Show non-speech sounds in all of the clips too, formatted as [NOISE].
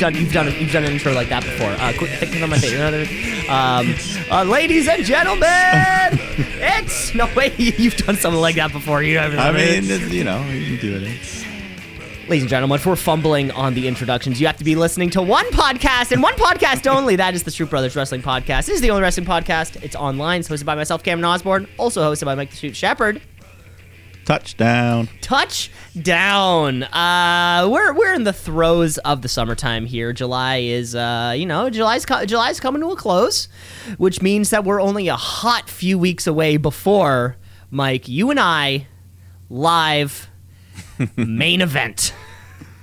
done you've done you've done an intro like that before. Uh, quick, think on my face. Um, uh, ladies and gentlemen, [LAUGHS] it's no way [LAUGHS] You've done something like that before. You haven't. I mean, you know, you can do it. Ladies and gentlemen, if we're fumbling on the introductions, you have to be listening to one podcast and one podcast only. That is the Shoot Brothers Wrestling Podcast. This is the only wrestling podcast. It's online. It's hosted by myself, Cameron Osborne. Also hosted by Mike the Shoot Shepherd. Touchdown. Touchdown. Uh, we're we're in the throes of the summertime here. July is uh, you know, July's co- July's coming to a close, which means that we're only a hot few weeks away before Mike, you and I live [LAUGHS] main event.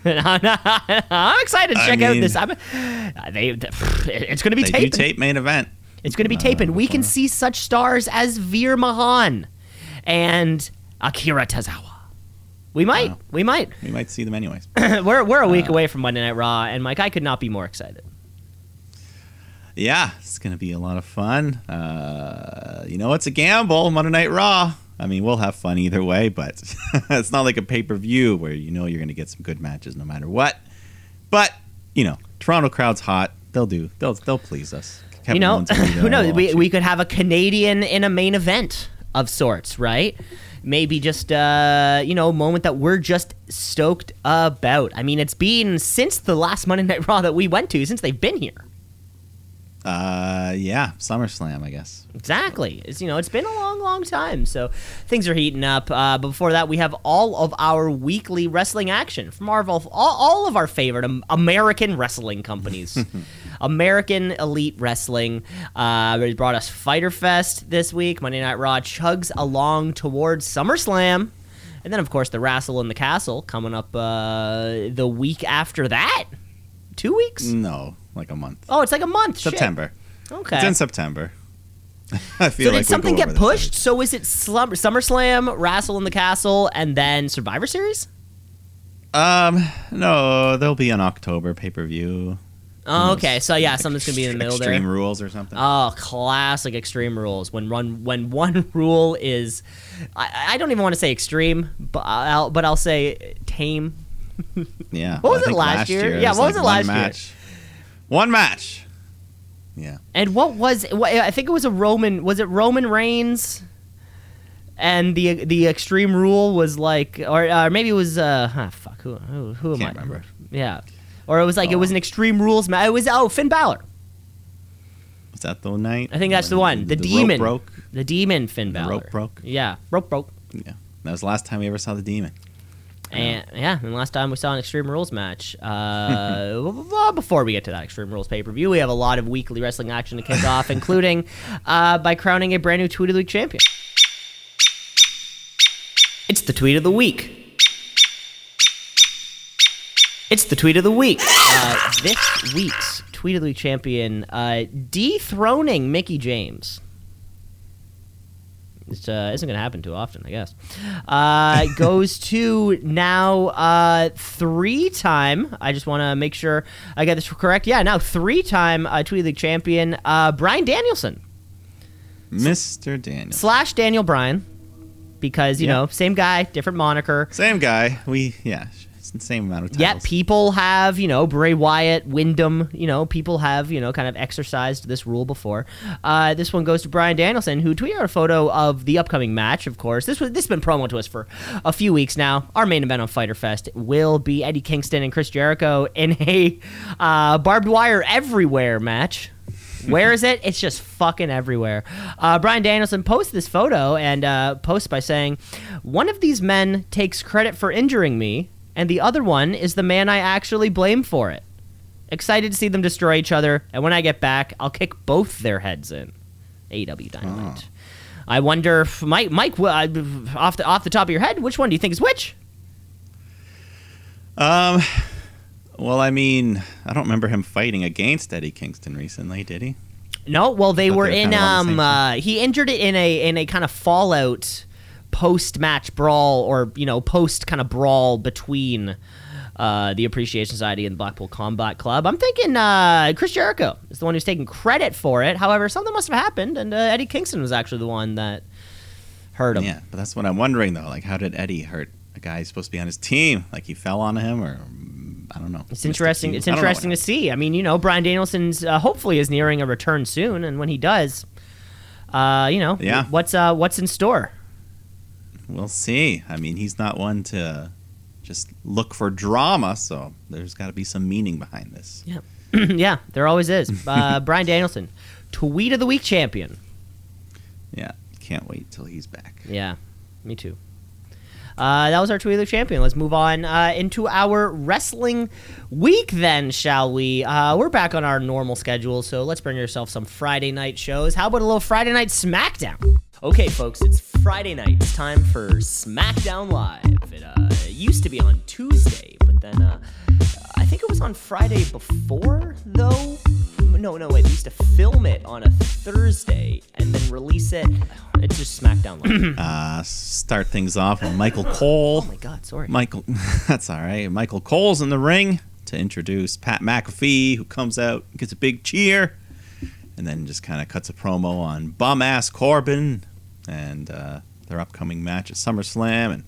I'm excited to I check out this. I'm, uh, they, it's going to be They taping. do tape main event. It's going to be taping. We can see such stars as Veer Mahaan and Akira Tozawa. We might. Wow. We might. We might see them anyways. [CLEARS THROAT] we're we're a Uh. week away from Monday Night Raw, and Mike, I could not be more excited. yeah, it's gonna be a lot of fun. Uh, you know, it's a gamble. Monday Night Raw. I mean, we'll have fun either way, but [LAUGHS] it's not like a pay per view where you know you're gonna get some good matches no matter what. But you know, Toronto crowd's hot. They'll do. They'll they'll please us. Kevin you know, Owens will be [LAUGHS] there who knows? We, we could have a Canadian in a main event of sorts, right? Maybe just uh, you know, moment that we're just stoked about. I mean, it's been since the last Monday Night Raw that we went to, since they've been here. Uh, yeah, SummerSlam, I guess. Exactly. It's you know it's been a long, long time, so things are heating up. Uh, but before that, we have all of our weekly wrestling action from our all, all of our favorite American wrestling companies. [LAUGHS] American Elite Wrestling uh, they brought us Fyter Fest this week. Monday Night Raw chugs along towards SummerSlam, and then of course the Wrestle in the Castle coming up uh, the week after that. Two weeks? No, like a month. Oh, it's like a month. Shit. September. Okay. It's in September. [LAUGHS] I feel So like did something get pushed? So is it Slum- SummerSlam, Wrestle in the Castle, and then Survivor Series? Um, no, there'll be an October pay per view. Oh, okay. So yeah, something's gonna be in the middle Extreme there. Extreme rules or something. Oh, classic Extreme Rules. When run when one [LAUGHS] rule is, I, I don't even want to say extreme, but I'll but I'll say tame. yeah. what was it think last year? it Yeah, what was it one last year? Match. One match. Yeah. And what was I think it was a Roman. Was it Roman Reigns? And the the Extreme Rule was like, or uh, maybe it was uh, huh, fuck who who, who am Can't I? remember. Yeah, or it was like it was Oh. an Extreme Rules match. It was oh Finn Balor. Was that the night? I think that's the one. The, rope demon broke. The demon Finn The Balor. rope broke? Yeah, rope broke. Yeah. That was the last time we ever saw the demon. And yeah, and last time we saw an Extreme Rules match. Uh, [LAUGHS] before we get to that Extreme Rules pay per view, we have a lot of weekly wrestling action to kick off, [LAUGHS] including uh, by crowning a brand new Tweet of the Week champion. It's the tweet of the week. It's the tweet of the week. Uh, this week's tweet of the week champion, uh, dethroning Mickie James. It uh, isn't going to happen too often, I guess. Uh, goes [LAUGHS] to now uh, three time. I just want to make sure I got this correct. Yeah, now three time uh, Tweet League champion, uh, Bryan Danielson Mr. Daniel. slash Daniel Bryan, because you Yeah. know same guy, different moniker. Same guy. We yeah, it's the same amount of titles. Yet people have, you know, Bray Wyatt, Windham, you know, people have, you know, kind of exercised this rule before. Uh, this one goes to Bryan Danielson, who tweeted out a photo of the upcoming match. Of course, this was this has been promo to us for a few weeks now. Our main event on Fyter Fest will be Eddie Kingston and Chris Jericho in a uh, barbed wire everywhere match. Where is it? It's just fucking everywhere. Uh, Bryan Danielson posts this photo and uh, posts by saying, One of these men takes credit for injuring me, and the other one is the man I actually blame for it. Excited to see them destroy each other, and when I get back, I'll kick both their heads in. AEW Dynamite. I wonder, if Mike, Mike, off the off the top of your head, which one do you think is which? Um. Well, I mean, I don't remember him fighting against Eddie Kingston recently, did he? No, well they were they were in kind of on the um uh, he injured it in a in a kind of fallout post match brawl or you know post kind of brawl between uh, the Appreciation Society and the Blackpool Combat Club. I'm thinking uh, Chris Jericho is the one who's taking credit for it. However, something must have happened, and uh, Eddie Kingston was actually the one that hurt him. Yeah, but that's what I'm wondering though. Like, how did Eddie hurt a guy who's supposed to be on his team? Like, he fell on him, or I don't know. It's interesting. It's interesting to see. I mean, you know, Bryan Danielson's uh, hopefully is nearing a return soon, and when he does, uh, you know, Yeah. what's uh, what's in store? We'll see. I mean, he's not one to just look for drama, so there's got to be some meaning behind this. yeah, [CLEARS THROAT] yeah, there always is. Uh, [LAUGHS] Bryan Danielson, tweet of the week champion. Yeah, can't wait till he's back. Yeah, me too. Uh, that was our tweet of the champion. Let's move on uh, into our wrestling week, then, shall we? Uh, we're back on our normal schedule, so let's bring yourself some Friday night shows. How about a little Friday night SmackDown? Okay, folks, it's Friday night. It's time for SmackDown Live. It uh, used to be on Tuesday, but then uh, I think it was on Friday before, though. No, no, wait. We used to film it on a Thursday and then release it. It's just SmackDown Live. [CLEARS THROAT] Uh, start things off with Michael Cole. oh my God, sorry. Michael, [LAUGHS] that's all right. Michael Cole's in the ring to introduce Pat McAfee, who comes out, gets a big cheer, and then just kind of cuts a promo on bum ass Corbin and uh, their upcoming match at SummerSlam. And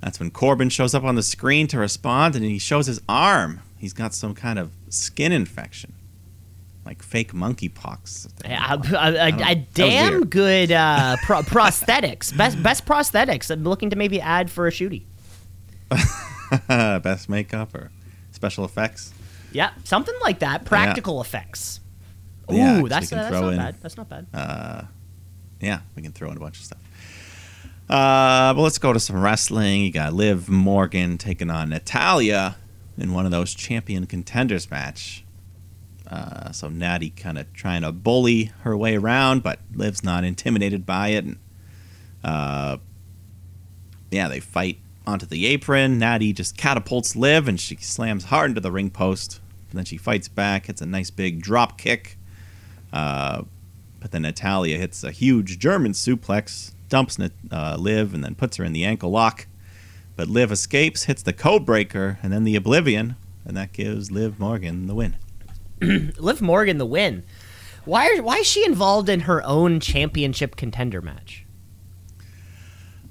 that's when Corbin shows up on the screen to respond, and he shows his arm. He's got some kind of skin infection, like fake monkeypox. Yeah, a, a, a, damn good uh, pro- [LAUGHS] prosthetics. Best best prosthetics. I'm looking to maybe add for a shooty. [LAUGHS] Best makeup or special effects. Yeah, something like that. Practical effects. Ooh, Yeah, that's, that's not in- bad. That's not bad. uh, yeah, we can throw in a bunch of stuff. Uh, but let's go to some wrestling. You got Liv Morgan taking on Natalya in one of those champion contenders match. Uh, so Natty kind of trying to bully her way around, but Liv's not intimidated by it. And uh, yeah, they fight onto the apron. Natty just catapults Liv, and she slams hard into the ring post. And then she fights back, hits a nice big drop kick. Uh, but then Natalya hits a huge German suplex, dumps uh, Liv, and then puts her in the ankle lock. But Liv escapes, hits the code breaker, and then the Oblivion, and that gives Liv Morgan the win. [CLEARS THROAT] Liv Morgan the win. Why are, why is she involved in her own championship contender match?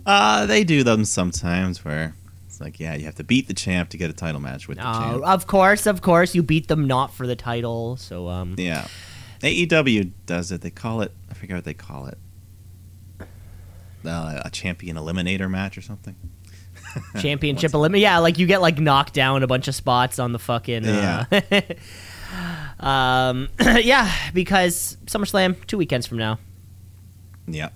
Uh, they do them sometimes where it's like, yeah, you have to beat the champ to get a title match with the Oh, champ. of course, of course, you beat them not for the title. So um, Yeah. AEW does it. They call it, I forget what they call it. Uh, a champion eliminator match or something. [LAUGHS] championship eliminate. Yeah, like you get like knocked down a bunch of spots on the fucking. Uh, [LAUGHS] um, [CLEARS THROAT] yeah, because SummerSlam two weekends from now. Yep.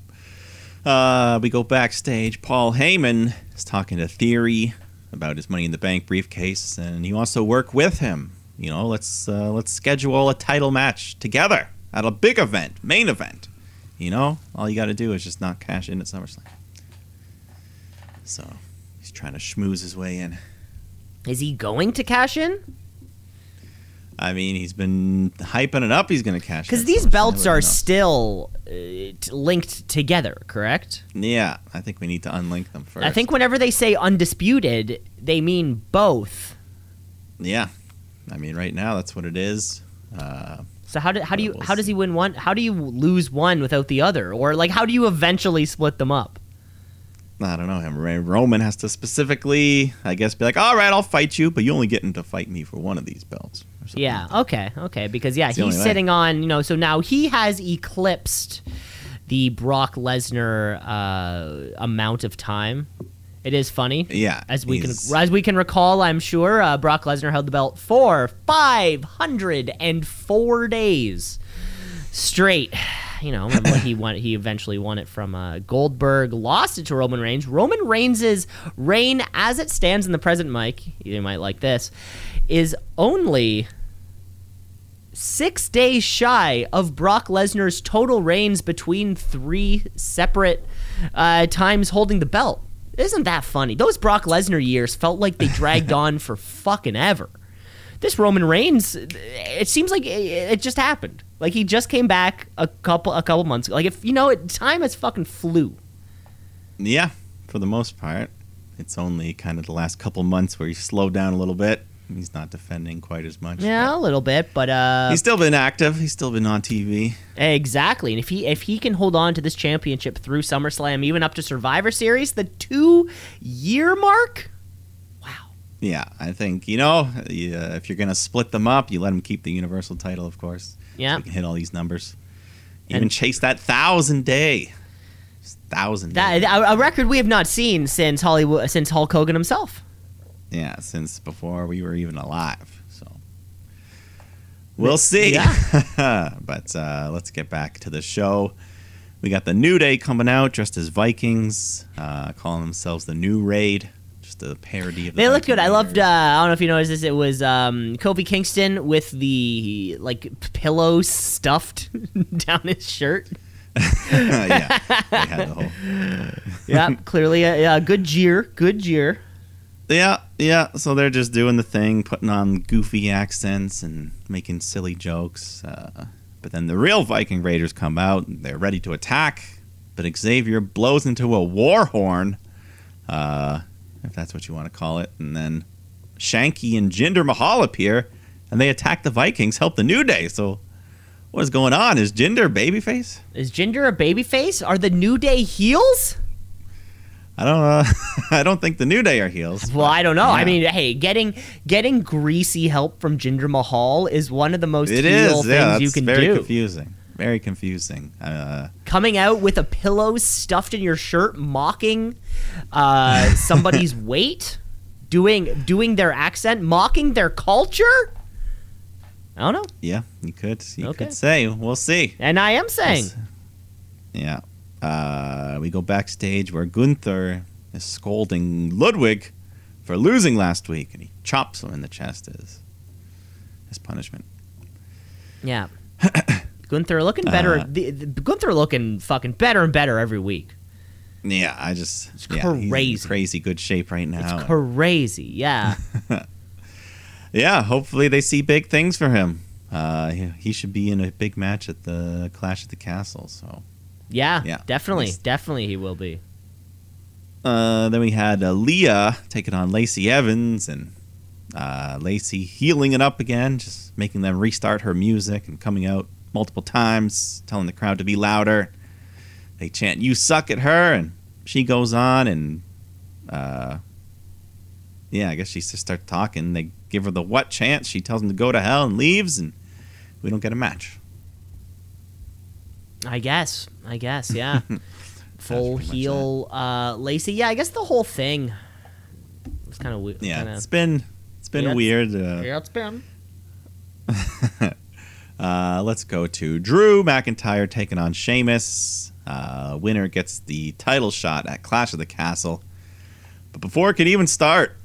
Uh, we go backstage. Paul Heyman is talking to Theory about his Money in the Bank briefcase, and he wants to work with him. You know, let's uh, let's schedule a title match together at a big event, main event. You know, all you got to do is just not cash in at SummerSlam. So he's trying to schmooze his way in. Is he going to cash in? I mean, he's been hyping it up. He's going to cash in Because these SummerSlam, belts are still uh, t- linked together, correct? Yeah, I think we need to unlink them first. I think whenever they say undisputed, they mean both. Yeah, I mean, right now that's what it is. Uh, So how do how do you how does he win one? How do you lose one without the other? Or like how do you eventually split them up? I don't know him. Roman has to specifically, I guess, be like, "All right, I'll fight you, but you only getting to fight me for one of these belts." or Yeah. like. Okay. Okay. Because yeah, It's he's only way. sitting on you know. So now he has eclipsed the Brock Lesnar uh, amount of time. It is funny. Yeah, As we can as we can recall, I'm sure uh, Brock Lesnar held the belt for 504 days straight. You know, he [LAUGHS] won, he eventually won it from uh, Goldberg, lost it to Roman Reigns. Roman Reigns' reign, as it stands in the present, Mike, you might like this, is only six days shy of Brock Lesnar's total reigns between three separate uh, times holding the belt. Isn't that funny? Those Brock Lesnar years felt like they dragged [LAUGHS] on for fucking ever. This Roman Reigns, it seems like it, it just happened. Like he just came back a couple a couple months ago. Like if you know, it, time has fucking flew. yeah, for the most part, it's only kind of the last couple months where he slowed down a little bit. He's not defending quite as much. Yeah, a little bit, but uh, he's still been active. He's still been on TV. Exactly, and if he if he can hold on to this championship through SummerSlam, even up to Survivor Series, the two year mark. Wow. Yeah, I think you know you, uh, if you're gonna split them up, you let them keep the universal title, of course. Yeah. so can hit all these numbers. Even And- chase that thousand day, thousand. That a record we have not seen since Hollywood since Hulk Hogan himself. Yeah, since before we were even alive. So we'll see. Yeah. [LAUGHS] but uh, let's get back to the show. We got the New Day coming out dressed as Vikings, uh, calling themselves the New Raid. Just a parody of the They looked good. I loved. Uh, I don't know if you noticed this. It was um, Kofi Kingston with the like pillow stuffed [LAUGHS] down his shirt. [LAUGHS] yeah, they had the whole. Yeah, clearly a, a good jeer. Good jeer. Yeah, yeah. So they're just doing the thing, putting on goofy accents and making silly jokes. Uh, but then the real Viking Raiders come out. And they're ready to attack, but Xavier blows into a war horn, uh, if that's what you want to call it. And then Shanky and Jinder Mahal appear, and they attack the Vikings, help the New Day. So what is going on? Is Jinder babyface? Is Jinder a babyface? Are the New Day heels? I don't know. [LAUGHS] I don't think the New Day are heels. Well, I don't know. I mean, hey, getting getting greasy help from Jinder Mahal is one of the most It heel is. Yeah, things you can very do. confusing. Very confusing. Uh, Coming out with a pillow stuffed in your shirt, mocking uh, [LAUGHS] somebody's weight, doing doing their accent, mocking their culture. I don't know, yeah, you could. You Okay. could say. We'll see. and I am saying, Yeah. Uh, we go backstage where Gunther is scolding Ludwig for losing last week, and he chops him in the chest as his punishment. yeah, [COUGHS] Gunther looking better. Uh, the, the, Gunther looking fucking better and better every week. Yeah, I just It's yeah, crazy. crazy good shape right now. It's crazy. Yeah. [LAUGHS] yeah, hopefully they see big things for him. Uh, he, he should be in a big match at the Clash at the Castle. So Yeah, Yeah. definitely, Nice. definitely he will be. Uh, then we had uh, Leah taking on Lacey Evans and uh, Lacey healing it up again, just making them restart her music and coming out multiple times, telling the crowd to be louder. They chant "You suck" at her, and she goes on and, uh, yeah, I guess she just starts talking. They give her the what chant. She tells them to go to hell and leaves, and we don't get a match. I guess. I guess. Yeah. [LAUGHS] Full heel uh, Lacey. Yeah, I guess the whole thing was kind of weird. Yeah, Kinda, it's been it's been Yeah, it's- weird. Uh, yeah, it's been. [LAUGHS] Uh, let's go to Drew McIntyre taking on Sheamus. Uh, winner gets the title shot at Clash of the Castle. But before it can even start,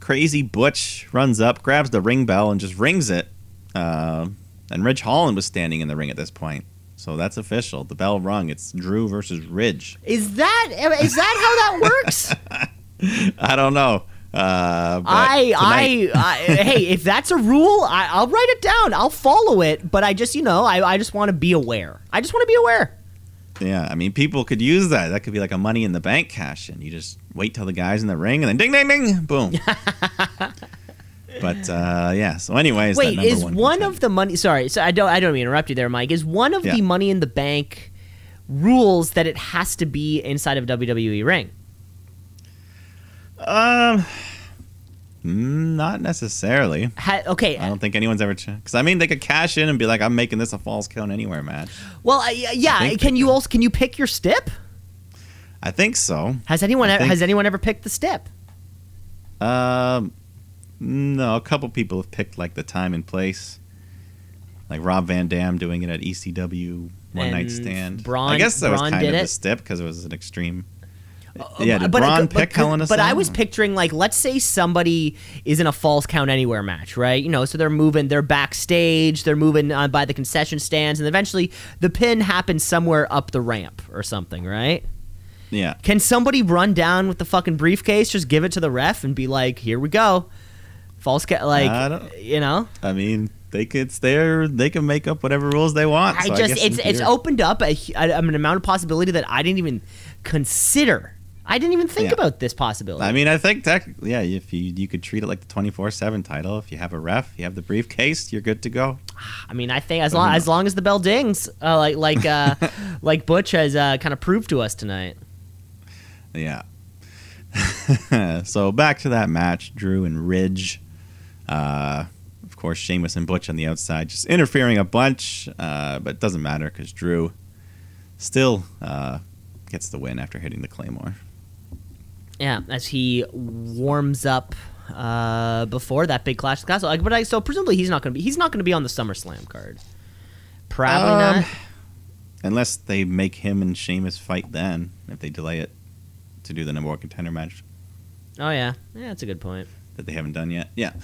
Crazy Butch runs up, grabs the ring bell, and just rings it. Uh, and Ridge Holland was standing in the ring at this point. So that's official. The bell rung. It's Drew versus Ridge. Is that is that how that works? [LAUGHS] I don't know. Uh, but I, I I hey, if that's a rule, I, I'll write it down. I'll follow it. But I just you know I I just want to be aware. I just want to be aware. Yeah, I mean, people could use that. That could be like a money in the bank cash and You just wait till the guy's in the ring and then ding, ding, ding, boom. [LAUGHS] but uh, yeah. So, anyways, Wait, number is one, one of the money? Sorry, so I don't. I don't mean to interrupt you there, Mike. Is one of Yeah. the Money in the Bank rules that it has to be inside of WWE ring? um, not necessarily. Ha- okay, I don't think anyone's ever because I mean they could cash in and be like, I'm making this a false count anywhere match. well, I, yeah. think Can you can. also can you pick your stip? I think so. Has anyone think- has anyone ever picked the stip? Um, no, a couple people have picked like the time and place, like Rob Van Dam doing it at ECW One Night Stand. Braun- I guess that was kind of it? a step because it was an extreme. Uh, yeah, did but, Braun but, pick Hell in a But I was picturing like, let's say somebody is in a false count anywhere match, right? You know, so they're moving, they're backstage, they're moving on by the concession stands, and eventually the pin happens somewhere up the ramp or something, right? Yeah, Can somebody run down with the fucking briefcase, just give it to the ref, and be like, "Here we go." False count, like I you know. I mean they could stay. They can make up whatever rules they want. I so just guess it's it's opened up a, a, an amount of possibility that I didn't even consider. I didn't even think Yeah. about this possibility. I mean, I think tech, yeah, if you you could treat it like the twenty four seven title. If you have a ref, you have the briefcase, you're good to go. [SIGHS] I mean, I think as But long as long as the bell dings, uh, like like uh, [LAUGHS] like Butch has uh, kind of proved to us tonight. Yeah. [LAUGHS] so back to that match, Drew and Ridge. Uh, of course, Sheamus and Butch on the outside, just interfering a bunch, uh, but it doesn't matter because Drew still uh, gets the win after hitting the Claymore. Yeah, as he warms up uh, before that big Clash of the Castle. But I, so presumably he's not going to be he's not going to be on the SummerSlam card. Probably Um, not. Unless they make him and Sheamus fight then, if they delay it to do the number one contender match Oh yeah, yeah, that's a good point. that they haven't done yet. Yeah,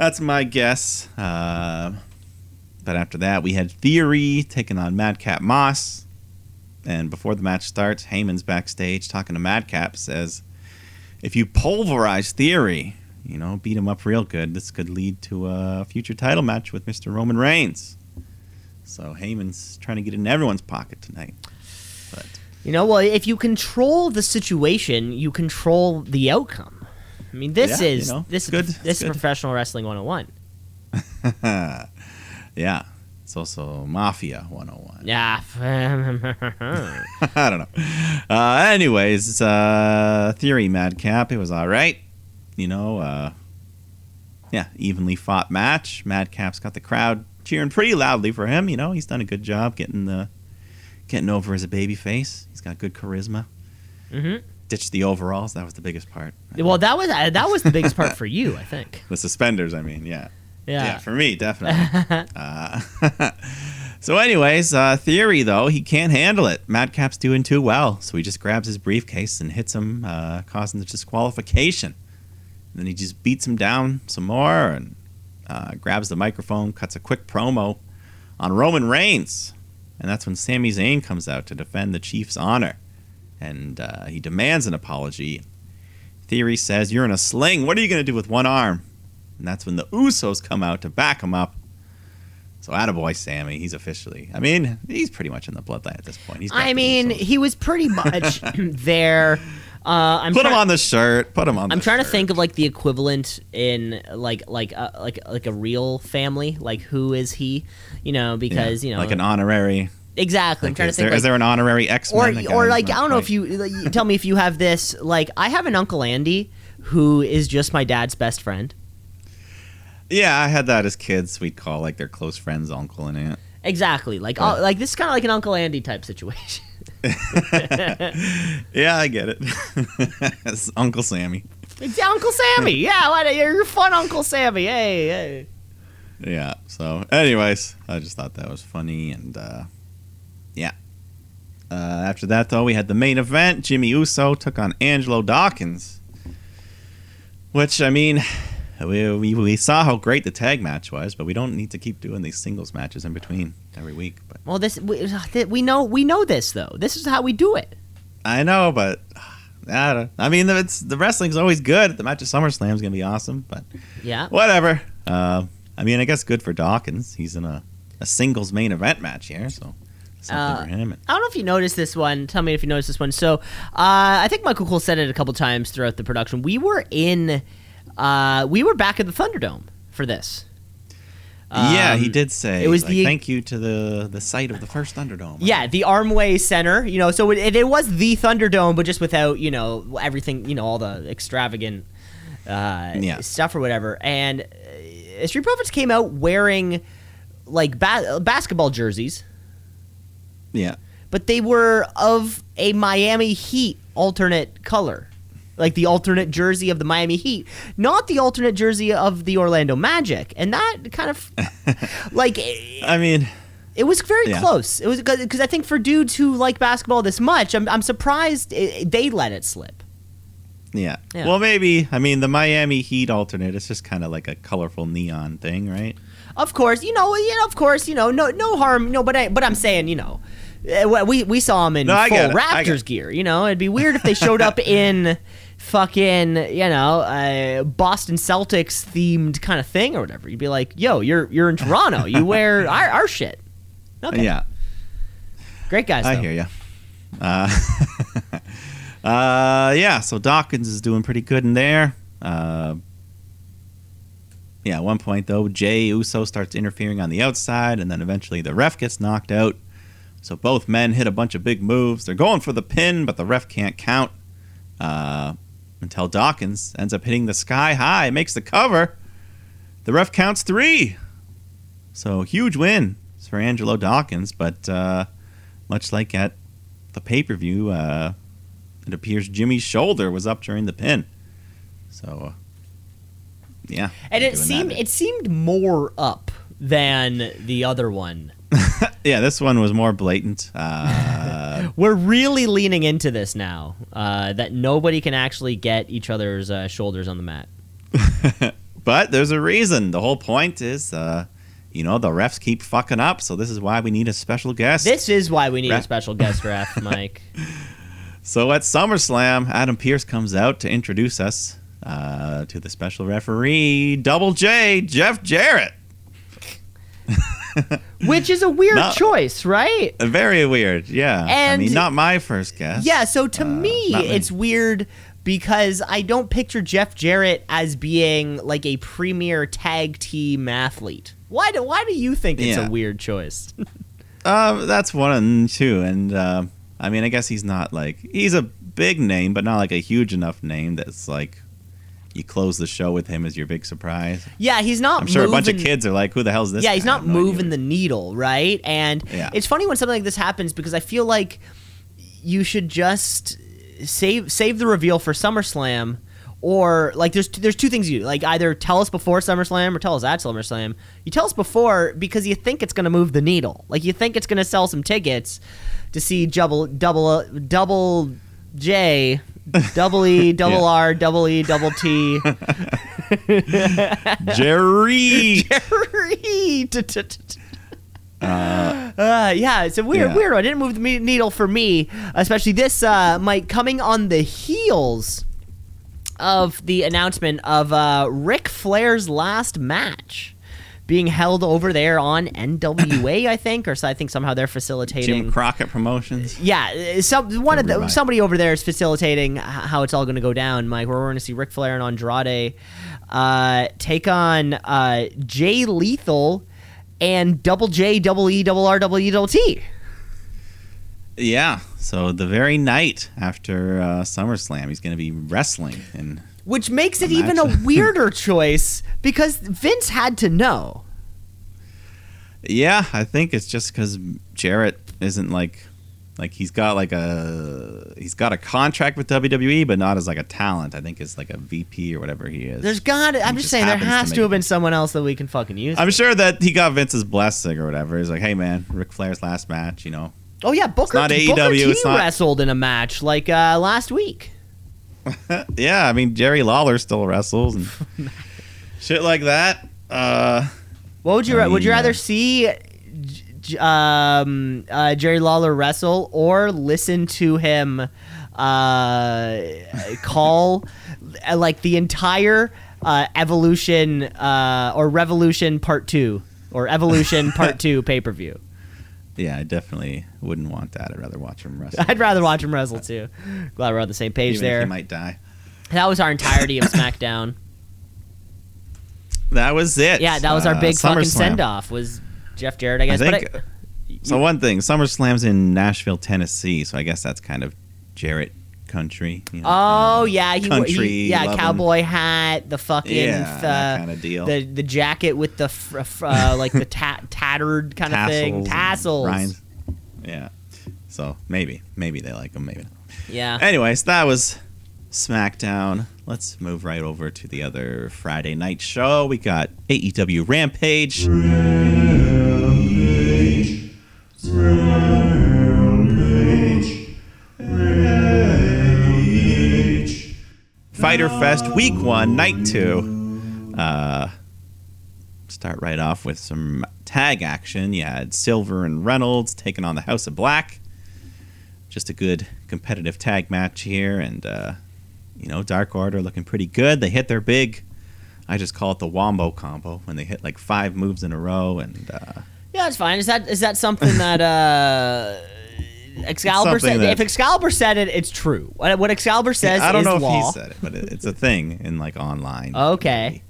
that's my guess. Uh, but after that, we had Theory taking on Madcap Moss. And before the match starts, Heyman's backstage talking to Madcap, says, if you pulverize Theory, you know, beat him up real good, this could lead to a future title match with Mr. Roman Reigns. So Heyman's trying to get in everyone's pocket tonight. But You know, well, if you control the situation, you control the outcome. I mean, this Yeah, is you know, this good, is this is good. professional wrestling 101. [LAUGHS] yeah, it's also Mafia 101. Yeah. [LAUGHS] I don't know. Uh, anyways, uh, Theory Madcap, it was all right. You know, uh, yeah, evenly fought match. Madcap's got the crowd cheering pretty loudly for him. You know, he's done a good job getting the getting over as a baby face. He's got good charisma. hmm Ditched the overalls. That was the biggest part. Well, that was uh, that was the biggest part for you, I [LAUGHS] think. the suspenders. I mean, yeah. Yeah. Yeah, for me, definitely. [LAUGHS] uh, [LAUGHS] so, anyways, uh, theory though, he can't handle it. Madcap's doing too well, so he just grabs his briefcase and hits him, uh, causing the disqualification. And then he just beats him down some more and uh, grabs the microphone, cuts a quick promo on Roman Reigns, and that's when Sami Zayn comes out to defend the Chief's honor, and uh, he demands an apology. Theory says, "You're in a sling. What are you going to do with one arm?" And that's when the Usos come out to back him up. So, attaboy Sami, he's officially. I mean, he's pretty much in the bloodline at this point. He's I mean, he was pretty much [LAUGHS] there. Uh, I'm put him on the shirt. Put him on. I'm trying to think of like the equivalent in like like uh, like like a real family. Like who is he? You know, Yeah, because you know like an honorary. Exactly. I'm Like, trying to is, think there, like, is there an honorary X or or like I don't know if you, like, you tell me if you have this. Like I have an uncle Andy who is just my dad's best friend. Yeah, I had that as kids. We'd call like their close friends uncle and aunt. Exactly. Like Yeah. oh, like this is kind of like an Uncle Andy type situation. [LAUGHS] [LAUGHS] yeah, I get it. [LAUGHS] Uncle Sammy. It's Uncle Sammy. Yeah, what, you're fun, Uncle Sammy. Hey, hey. Yeah. So, anyways, I just thought that was funny, and uh, yeah. Uh, after that, though, we had the main event. Jimmy Uso took on Angelo Dawkins, which I mean, we, we we saw how great the tag match was, but we don't need to keep doing these singles matches in between every week. But Well, this we, we know we know this though. This is how we do it. I know, but. I, don't, I mean, it's the wrestling's always good. The match at SummerSlam is gonna be awesome, but Yeah. whatever. Uh, I mean, I guess good for Dawkins. He's in a, a singles main event match here, so Uh. I don't know if you noticed this one. Tell me if you noticed this one. So, uh, I think Michael Cole said it a couple times throughout the production. We were in, uh, we were back at the Thunderdome for this. yeah, he Um, did say. it was like, the- thank you to the the site of the first Thunderdome. Yeah, the Amway Center. You know, so it, it was the Thunderdome, but just without you know everything. You know, all the extravagant uh, Yeah. stuff or whatever. And uh, Street Profits came out wearing like ba- basketball jerseys, yeah, but they were of a Miami Heat alternate color. Like the alternate jersey of the Miami Heat, not the alternate jersey of the Orlando Magic, and that kind of [LAUGHS] like I mean, it was very Yeah. close. It was because I think for dudes who like basketball this much, I'm, I'm surprised it, they let it slip. yeah. Yeah. Well, maybe. I mean, the Miami Heat alternate. is just kind of like a colorful neon thing, right? Of course, you know, you know, of course, you know, no, no harm, no, but I, but I'm saying, you know, uh, we we saw him in No, full get it. I get Raptors gear. You know, it'd be weird if they showed up [LAUGHS] in fucking, you know, uh, Boston Celtics themed kind of thing or whatever. You'd be like, yo, you're you're in Toronto. You wear [LAUGHS] our, our shit. Okay, Yeah, great guys. I hear you. Uh, [LAUGHS] uh, yeah. So Dawkins is doing pretty good in there. Uh, yeah. At one point though, Jey Uso starts interfering on the outside, and then eventually the ref gets knocked out. So both men hit a bunch of big moves. They're going for the pin, but the ref can't count. Uh, until Dawkins ends up hitting the sky high, makes the cover. The ref counts three. So huge win for Angelo Dawkins, but uh, much like at the pay per view, uh, it appears Jimmy's shoulder was up during the pin. So, yeah. And it seemed it seemed more up than the other one. [LAUGHS] yeah, this one was more blatant. Uh, [LAUGHS] We're really leaning into this now. Uh, that nobody can actually get each other's uh, shoulders on the mat. [LAUGHS] but there's a reason. The whole point is, uh, you know, the refs keep fucking up, so this is why we need a special guest. This is why we need a special guest ref, Mike. So at SummerSlam, Adam Pearce comes out to introduce us uh, to the special referee, Double J, Jeff Jarrett. [LAUGHS] Which is a weird No. choice, right? Very weird, yeah. I And- mean, not my first guess. Yeah, so to Uh, me, me. it's weird because I don't picture Jeff Jarrett as being like a premier tag team athlete. Why do Why do you think it's Yeah. a weird choice? [LAUGHS] Uh, that's one and two, and uh, I mean, I guess he's not like he's a big name, but not like a huge enough name that's like you close the show with him as your big surprise. yeah, he's not. I'm sure a bunch of kids are like, "Who the hell's this?" Yeah, he's guy? I not have no idea moving who the needle, right? And Yeah. it's funny when something like this happens because I feel like you should just save save the reveal for SummerSlam, or like there's there's two things you do. like either tell us before SummerSlam or tell us at SummerSlam. You tell us before because you think it's going to move the needle, like you think it's going to sell some tickets to see double double double J. Double E, double Yeah. R, double E, double T. Jerry. Jerry. [LAUGHS] Uh, yeah, it's a weird, yeah. weird one. Didn't move the me- needle for me, especially this. Uh, Mike coming on the heels of the announcement of uh, Ric Flair's last match being held over there on NWA, I think, or so I think somehow they're facilitating. Jim Crockett Promotions. Yeah, some one of the somebody over there is facilitating how it's all going to go down, Mike. Where we're going to see Ric Flair and Andrade uh, take on uh, Jay Lethal and Double J, Double E, Double R, Double E, Double T. Yeah. So the very night after uh, SummerSlam, he's going to be wrestling, and Which makes it even a [LAUGHS] weirder choice because Vince had to know. yeah, I think it's just because Jarrett isn't like, like he's got like a he's got a contract with WWE, but not as like a talent. I think it's like a VP or whatever he is. There's got. I'm just just saying there happens to has to, have been someone else that we can fucking use. I'm sure that he got Vince's blessing or whatever. He's like, hey man, Ric Flair's last match, you know. oh yeah, Booker, not Booker AEW, T it's not- wrestled in a match like uh, last week. [LAUGHS] yeah, I mean Jerry Lawler still wrestles and [LAUGHS] shit like that. Uh, What would you I ra- would you rather uh, see um, uh, Jerry Lawler wrestle or listen to him uh, [LAUGHS] call uh, like the entire uh, evolution uh, or revolution part two or evolution part two pay per view? Yeah, I definitely wouldn't want that. I'd rather watch him wrestle. I'd rather watch him wrestle too. Glad we're on the same page Even there. he might die. That was our entirety of [LAUGHS] SmackDown. That was it. Yeah, that was our Uh, big fucking SummerSlam. send off. Was Jeff Jarrett? I I guess. think. but so one thing, SummerSlam's in Nashville, Tennessee, so I guess that's kind of Jarrett country. You know, Oh kind of yeah, he, country. he yeah, loving- cowboy hat, the fucking Yeah, uh, kind of deal. the the jacket with the fr- fr- uh, like the ta- [LAUGHS] tattered kind of thing, tassels. rhinds. Yeah. So maybe, maybe they like him, maybe not. Yeah, Anyways, that was SmackDown. Let's move right over to the other Friday night show. We got AEW Rampage. Fyter Fest Week One, Night Two. Uh, start right off with some tag action. You had Silver and Reynolds taking on the House of Black just a good competitive tag match here, and uh, you know, Dark Order looking pretty good. They hit their big, I just call it the Wombo combo when they hit like five moves in a row, and uh, yeah, it's fine. Is that is that something that uh, Excalibur said? that- if Excalibur said it, it's true. What, what Excalibur says I don't is know if he said it, but it, it's a thing in like online. Okay.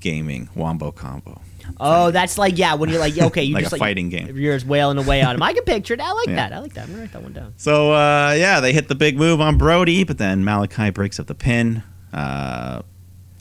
gaming wombo combo. Oh, that's like yeah. When you're like okay, you [LAUGHS] Like just a fighting game. You're just wailing away on him. I can [LAUGHS] picture it. I like Yeah. that. I like that. I'm gonna write that one down. So uh, yeah, they hit the big move on Brody, but then Malachi breaks up the pin, uh,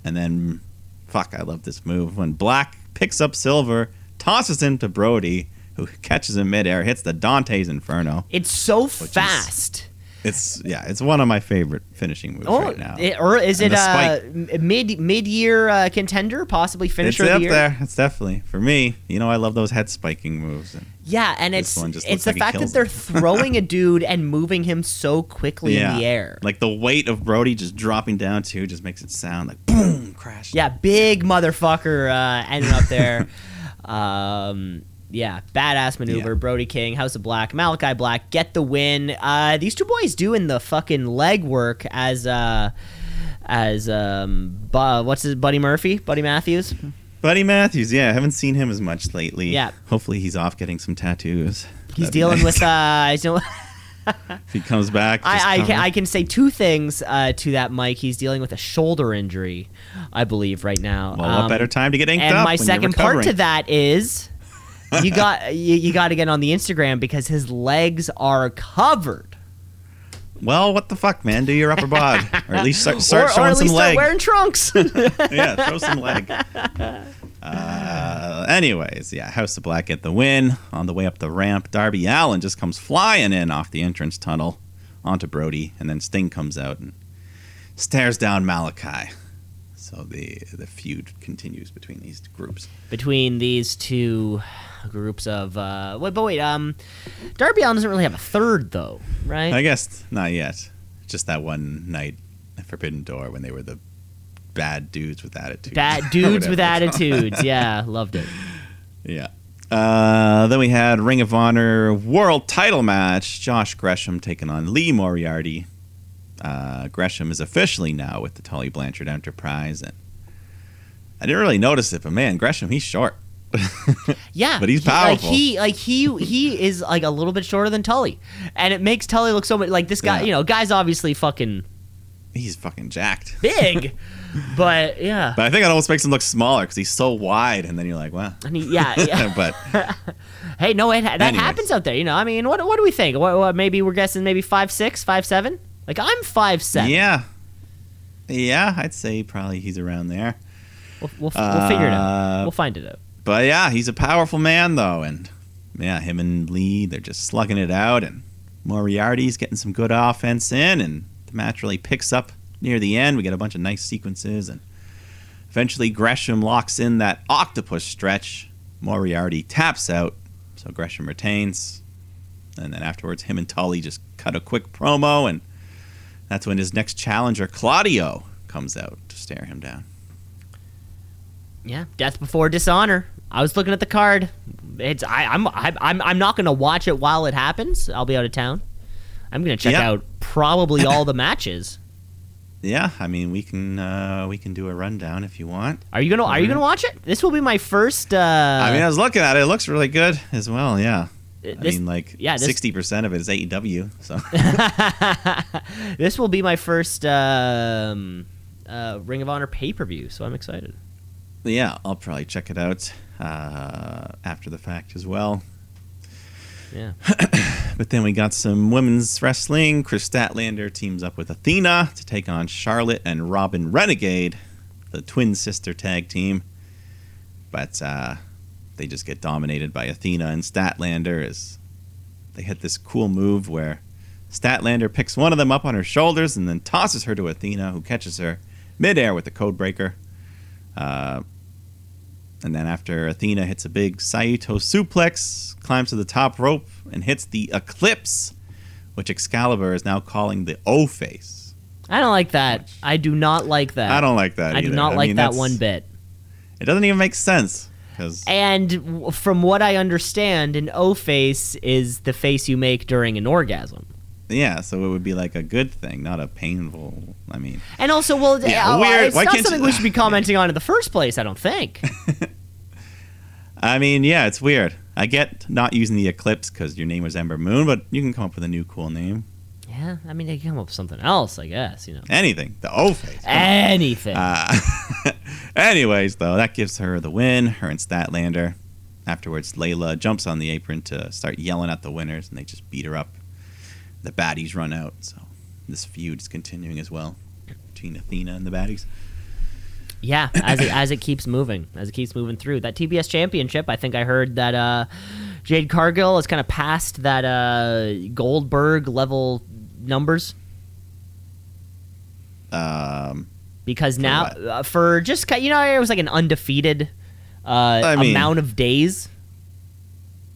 and then fuck, I love this move when Black picks up Silver, tosses him to Brody, who catches him midair, hits the Dante's Inferno. It's so is- fast. It's yeah, it's one of my favorite finishing moves Oh, right now. it- or is And it the uh, mid mid year uh, contender, possibly it's finisher of the up year? there. It's definitely for me. You know, I love those head spiking moves. And Yeah, and it's it's the like fact that they're [LAUGHS] throwing a dude and moving him so quickly yeah, in the air. like the weight of Brody just dropping down too, just makes it sound like boom, crash. Yeah, big motherfucker uh, ending up there. [LAUGHS] um, yeah, badass maneuver. Yeah. Brody King, House of Black, Malachi Black get the win. Uh, these two boys doing the fucking leg work as uh, as um, bu- what's his Buddy Murphy, Buddy Matthews. Buddy Matthews, yeah, I haven't seen him as much lately. Yeah. Hopefully he's off getting some tattoos. He's That'd dealing nice. with uh, [LAUGHS] if he comes back. just I, I, can. I can say two things uh, to that, Mike. He's dealing with a shoulder injury, I believe, right now. well, Um, what better time to get inked and up? my when you're second part to that is you got you, you got to get on the Instagram because his legs are covered. Well, what the fuck, man? Do your upper bod, or at least start, [LAUGHS] start or, showing or at some least start leg. wearing trunks. [LAUGHS] yeah, throw some leg. Uh, anyways, yeah, House of Black get the win. On the way up the ramp, Darby Allin just comes flying in off the entrance tunnel onto Brody, and then Sting comes out and stares down Malachi. So the the feud continues between these groups. Between these two groups of uh, wait, but wait, um, Darby Allin doesn't really have a third though, right? I guess not yet. Just that one night at Forbidden Door when they were the bad dudes with attitudes. Bad [LAUGHS] dudes with whatever it's called. attitudes. [LAUGHS] Yeah, loved it. Yeah. Uh, then we had Ring of Honor World Title match. Josh Gresham taking on Lee Moriarty. Uh, Gresham is officially now with the Tully Blanchard Enterprise, and I didn't really notice it, but man, Gresham he's short. [LAUGHS] Yeah, But he's he- Like powerful. he, like he, he is like a little bit shorter than Tully, and it makes Tully look so much like this guy. Yeah. You know, guy's obviously fucking he's fucking jacked. big, [LAUGHS] but yeah, But I think it almost makes him look smaller because he's so wide, and then you're like, wow. and he, yeah, [LAUGHS] yeah. but hey, no, it, that Anyways. happens out there. You know, I mean, what, what do we think? What, what, maybe we're guessing maybe five six, five seven. Like I'm five seven. yeah, yeah, I'd say probably he's around there. we'll, we'll, we'll figure it out. Uh, We'll find it out. But yeah, he's a powerful man though, and yeah, him and Lee they're just slugging it out, and Moriarty's getting some good offense in, and the match really picks up near the end. We get a bunch of nice sequences, and eventually Gresham locks in that octopus stretch. Moriarty taps out, so Gresham retains, and then afterwards, him and Tully just cut a quick promo, and that's when his next challenger Claudio comes out to stare him down. Yeah, Death Before Dishonor. I was looking at the card. It's I, I'm I, I'm I'm not gonna watch it while it happens. I'll be out of town. I'm gonna check Yeah. out probably all the [LAUGHS] matches. Yeah, I mean we can uh, we can do a rundown if you want. Are you gonna Are you gonna watch it? This will be my first. Uh, I mean, I was looking at it; it looks really good as well. Yeah, I this, mean, like yeah, sixty percent of it is AEW. So [LAUGHS] this will be my first um, uh, Ring of Honor pay per view, so I'm excited. yeah, I'll probably check it out uh, after the fact as well. Yeah. [COUGHS] But then we got some women's wrestling. Kris Statlander teams up with Athena to take on Charlotte and Robin Renegade, the twin sister tag team. But uh, they just get dominated by Athena and Statlander as they hit this cool move where Statlander picks one of them up on her shoulders and then tosses her to Athena, who catches her midair with the codebreaker. Uh, and then after Athena hits a big Saito suplex, climbs to the top rope and hits the Eclipse, which Excalibur is now calling the O face. I don't like that. I do not like that. I don't like that. I do either. not like mean, that one bit. It doesn't even make sense because And from what I understand, an O face is the face you make during an orgasm. yeah, so it would be like a good thing, not a painful. I mean, And also, well, Yeah, uh, weird. it's Why not can't something you- we should be [LAUGHS] commenting on in the first place. I don't think. [LAUGHS] I mean, yeah, it's weird. I get not using the Eclipse because your name was Ember Moon, but you can come up with a new cool name. Yeah, I mean, they can come up with something else, I guess. You know, Anything. The O face. anything. Uh, [LAUGHS] anyways, though, that gives her the win, her and Statlander. Afterwards, Leila jumps on the apron to start yelling at the winners, and they just beat her up. The baddies run out, so this feud is continuing as well between Athena and the baddies. Yeah, [COUGHS] as it as it keeps moving, as it keeps moving through that TBS championship, I think I heard that uh, Jade Cargill has kind of passed that uh, Goldberg level numbers Um, because now uh, for just you know it was like an undefeated uh, I mean- amount of days.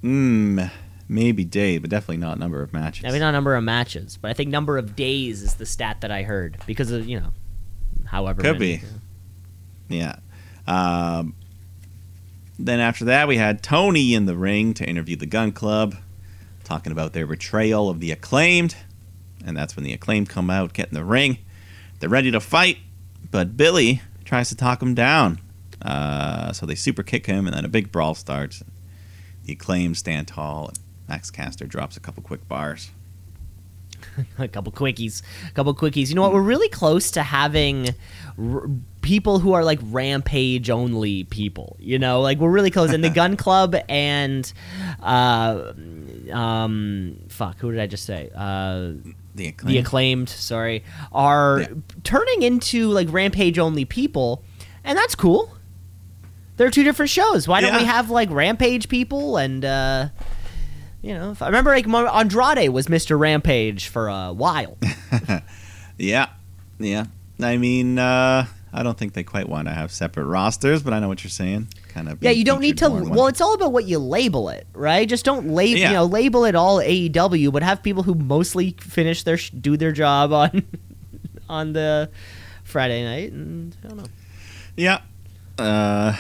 mm, maybe day, but definitely not number of matches. I mean, not number of matches, but I think number of days is the stat that I heard because of you know, however Could many. be. Yeah. Um, then after that, we had Tony in the ring to interview the Gun Club, talking about their betrayal of the acclaimed. And that's when the acclaim come out, get in the ring. They're ready to fight, but Billy tries to talk him down. Uh, so they super kick him, and then a big brawl starts. The acclaim stand tall, and Max Caster drops a couple quick bars. [LAUGHS] a couple quickies, a couple quickies. You know what? We're really close to having r- people who are like rampage only people. You know, like we're really close. And the [LAUGHS] Gun Club and uh, um, fuck, who did I just say? Uh, The acclaimed. the acclaimed, sorry, are Yeah. turning into like rampage only people, and that's cool. They're two different shows. Why don't we have like rampage people and uh you know, if I remember like Andrade was Mr. Rampage for a while. [LAUGHS] Yeah, yeah. I mean, uh, I don't think they quite want to have separate rosters, but I know what you're saying. Kind of. yeah, you don't need to featured more in well, it's all about what you label it, right? Just don't label, Yeah. you know, label it all AEW, but have people who mostly finish their sh- do their job on [LAUGHS] on the Friday night and I don't know. Yeah. Uh,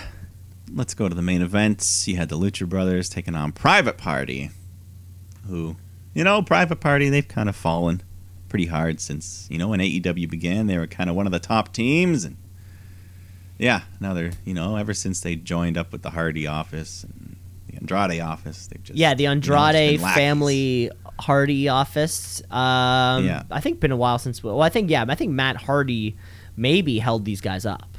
let's go to the main events. You had the Lucha Brothers taking on Private Party, who, you know, Private Party, they've kind of fallen pretty hard since, you know, when AEW began. They were kind of one of the top teams. And yeah, now they're, you know, ever since they joined up with the Hardy office and the Andrade office, they've just. Yeah, the you know, Andrade family Hardy office. Um, Yeah. I think been a while since. Well, I think yeah, I think Matt Hardy maybe held these guys up.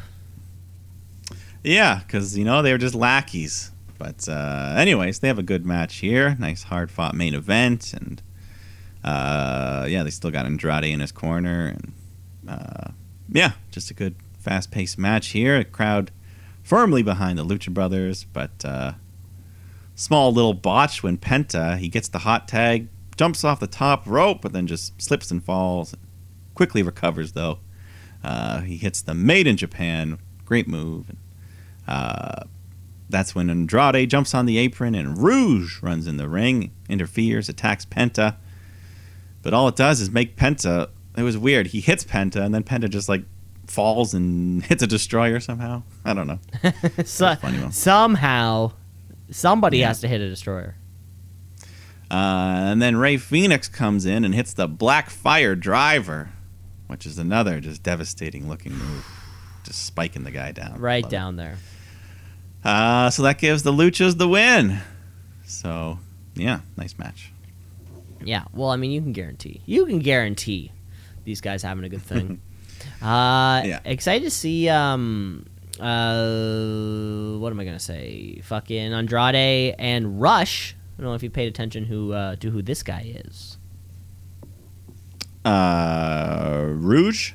Yeah, because you know they were just lackeys. But uh, anyways, they have a good match here. Nice hard fought main event, and uh, yeah, they still got Andrade in his corner, and uh, yeah, just a good fast paced match here. A crowd firmly behind the Lucha Brothers, but uh, small little botch when Penta he gets the hot tag, jumps off the top rope, but then just slips and falls. Quickly recovers though. Uh, he hits the Made in Japan, great move. Uh, that's when Andrade jumps on the apron and Rouge runs in the ring, interferes, attacks Penta. But all it does is make Penta. It was weird. He hits Penta and then Penta just like falls and [LAUGHS] hits a destroyer somehow. I don't know. [LAUGHS] so, funny one. somehow, somebody Yeah. has to hit a destroyer. Uh, and then Rey Fénix comes in and hits the Black Fire Driver, which is another just devastating looking move. Just spiking the guy down. Right Love it. down there. Uh, so that gives the Luchas the win. So, yeah, nice match. Yeah. Well, I mean, you can guarantee. You can guarantee these guys having a good thing. [LAUGHS] uh, Yeah. Excited to see. Um, uh, what am I gonna say? Fucking Andrade and Rush. I don't know if you paid attention who uh, to who this guy is. Uh, Rouge?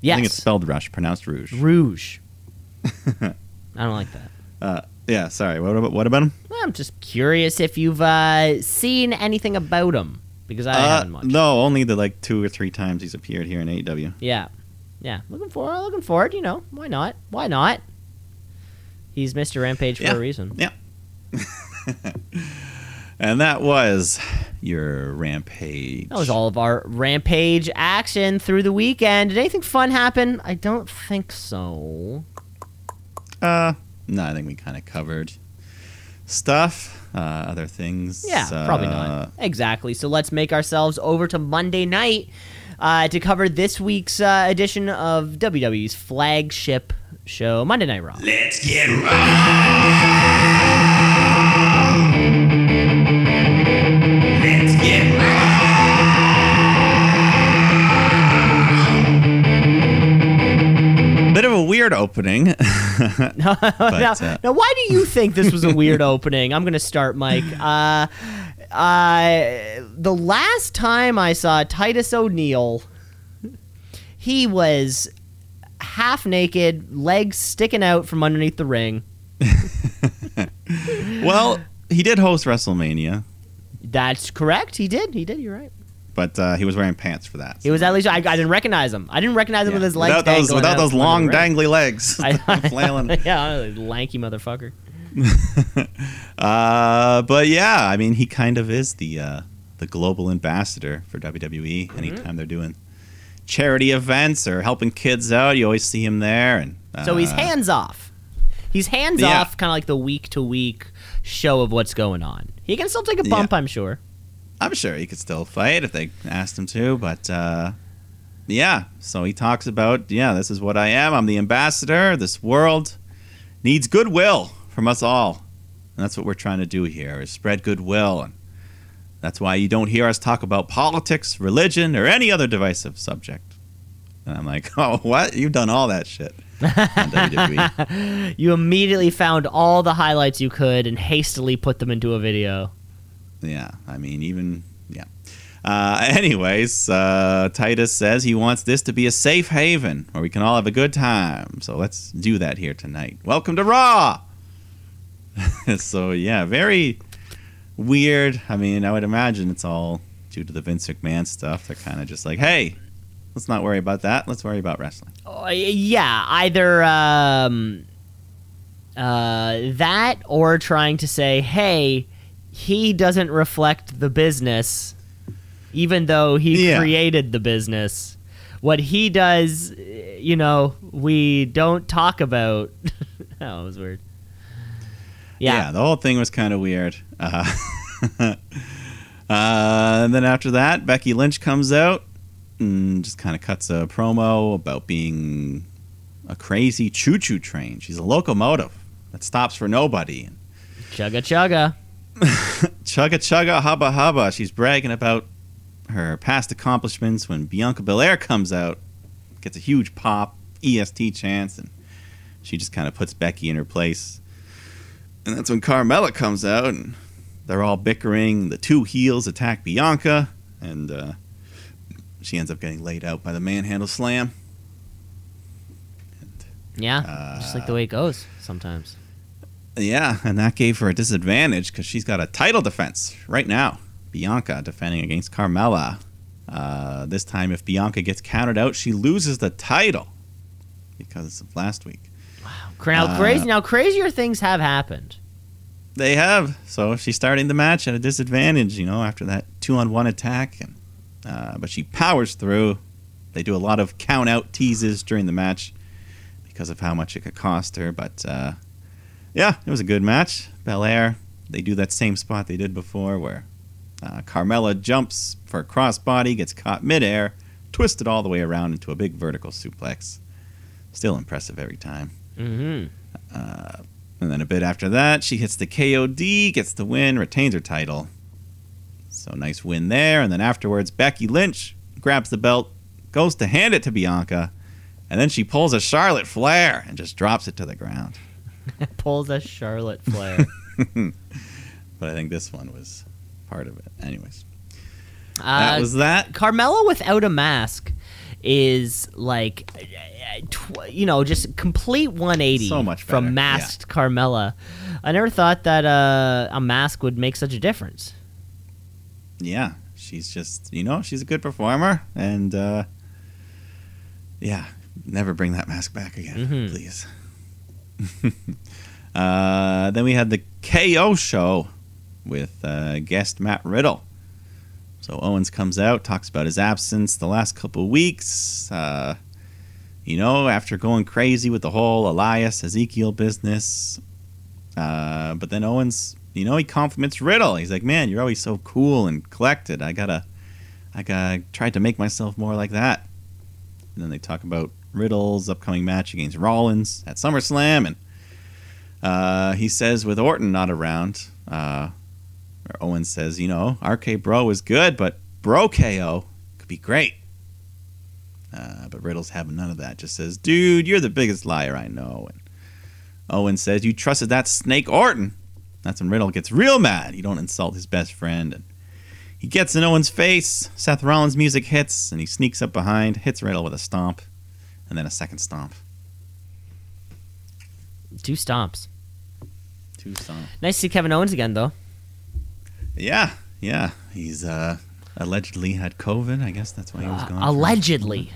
Yes. I think it's spelled Rush, pronounced Rouge. Rouge. [LAUGHS] I don't like that. Uh, yeah, sorry. What about, what about him? Well, I'm just curious if you've uh, seen anything about him because I Uh, haven't much. no, only the like two or three times he's appeared here in AEW. Yeah, yeah. Looking forward. Looking forward. You know, why not? Why not? He's Mr. Rampage for Yeah. a reason. Yeah. [LAUGHS] and that was your rampage. That was all of our Rampage action through the weekend. Did anything fun happen? I don't think so. Uh, no, I think we kind of covered stuff. Uh, other things. Yeah, probably uh, not. Exactly. So let's make ourselves over to Monday night uh, to cover this week's uh, edition of WWE's flagship show, Monday Night Raw. Let's get raw. Let's get raw. bit of a weird opening. [LAUGHS] but, [LAUGHS] now, uh, now, why do you think this was a weird opening? I'm going to start, Mike. Uh, uh, the last time I saw Titus O'Neil, he was half naked, legs sticking out from underneath the ring. [LAUGHS] well, he did host WrestleMania, That's correct. He did. He did. You're right. but uh, he was wearing pants for that. He was at least. I, I didn't recognize him. I didn't recognize him Yeah. with his legs without those, without those long dangly legs, [LAUGHS] I- [LAUGHS] flailing. yeah, lanky motherfucker. [LAUGHS] Uh, but yeah, I mean, he kind of is the uh, the global ambassador for WWE. Mm-hmm. Anytime they're doing charity events or helping kids out, you always see him there. And uh, So he's hands off. He's hands Yeah. off, kind of like the week to week show of what's going on. He can still take a bump, I'm sure. I'm sure he could still fight if they asked him to, but uh, yeah. So he talks about, yeah, this is what I am. I'm the ambassador. This world needs goodwill from us all, and that's what we're trying to do here: is spread goodwill. And that's why you don't hear us talk about politics, religion, or any other divisive subject. And I'm like, [LAUGHS] oh, what? You've done all that shit. [LAUGHS] You immediately found all the highlights you could and hastily put them into a video. Yeah, I mean, even yeah. Uh, anyways, uh, Titus says he wants this to be a safe haven where we can all have a good time. So let's do that here tonight. Welcome to Raw. [LAUGHS] so yeah, very weird. I mean, I would imagine it's all due to the Vince McMahon stuff. They're kind of just like, hey, let's not worry about that. Let's worry about wrestling. Oh, yeah, either um, uh, that or trying to say, hey, he doesn't reflect the business, even though he Yeah. created the business. What he does, you know, we don't talk about. [LAUGHS] that was weird. Yeah. the whole thing was kind of weird. Uh, [LAUGHS] uh, and then after that, Becky Lynch comes out and just kind of cuts a promo about being a crazy choo-choo train. She's a locomotive that stops for nobody. Chugga chugga. [LAUGHS] chugga chugga hubba hubba. She's bragging about her past accomplishments when Bianca Belair comes out, gets a huge pop, EST chance, and she just kind of puts Becky in her place. And that's when Carmella comes out, and they're all bickering. The two heels attack Bianca, and uh, she ends up getting laid out by the manhandle slam. And, Yeah. just like the way it goes sometimes. yeah, and that gave her a disadvantage because she's got a title defense right now. Bianca defending against Carmella. Uh, this time, if Bianca gets counted out, she loses the title because of last week. Wow. Now, Uh, crazy. Now, crazier things have happened. They have. So she's starting the match at a disadvantage, you know, after that two on one attack. And, uh, but she powers through. They do a lot of count out teases during the match because of how much it could cost her. But uh, yeah, it was a good match. Belair, they do that same spot they did before where uh, Carmella jumps for a crossbody, gets caught midair, twisted all the way around into a big vertical suplex. Still impressive every time. hmm Uh, and then a bit after that, she hits the KOD, gets the win, retains her title. So nice win there. And then afterwards, Becky Lynch grabs the belt, goes to hand it to Bianca, and then she pulls a Charlotte Flair and just drops it to the ground. [LAUGHS] Pulls a Charlotte Flair. [LAUGHS] But I think this one was part of it. Anyways, uh, that was that. Carmella without a mask is like, tw- you know, just complete 180 So much better, from yeah. masked Carmella. I never thought that uh, a mask would make such a difference. Yeah, she's just, you know, she's a good performer. And uh, yeah, never bring that mask back again, Mhm. please. [LAUGHS] uh, then we had the KO show with uh, guest Matt Riddle. So Owens comes out, talks about his absence the last couple weeks. Uh, you know, after going crazy with the whole Elias Ezekiel business. Uh, but then Owens, you know, he compliments Riddle. He's like, "Man, you're always so cool and collected. I gotta, I gotta try to make myself more like that." And then they talk about Riddle's upcoming match against Rollins at SummerSlam, and uh, he says, with Orton not around, uh, or Owens says, "You know, RK Bro is good, but Bro KO could be great." Uh, but Riddle's having none of that. Just says, "Dude, you're the biggest liar I know." And Owen says, "You trusted that snake Orton." That's when Riddle gets real mad. You don't insult his best friend. And he gets in Owen's face. Seth Rollins' music hits, and he sneaks up behind, hits Riddle with a stomp, and then a second stomp. Two stomps. Two stomp. Nice to see Kevin Owens again, though. Yeah, yeah. He's uh, allegedly had COVID. I guess that's why he was Uh, gone. for- allegedly.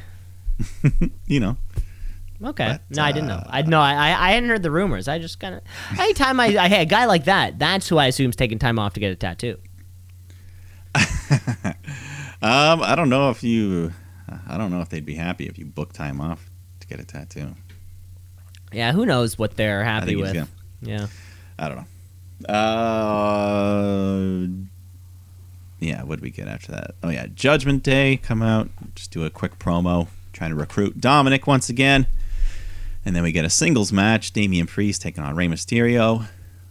[LAUGHS] you know. Okay. But, no, I didn't know. uh, I no, I I I hadn't heard the rumors. I just kind of anytime I, I hey a guy like that, that's who I assume's taking time off to get a tattoo. [LAUGHS] Um, I don't know if you. I don't know if they'd be happy if you book time off to get a tattoo. Yeah, who knows what they're happy with. gonna. Yeah. I don't know. Uh, yeah. What did we get after that? Oh yeah, Judgment Day come out. Just do a quick promo, trying to recruit Dominic once again, and then we get a singles match: Damian Priest taking on Rey Mysterio,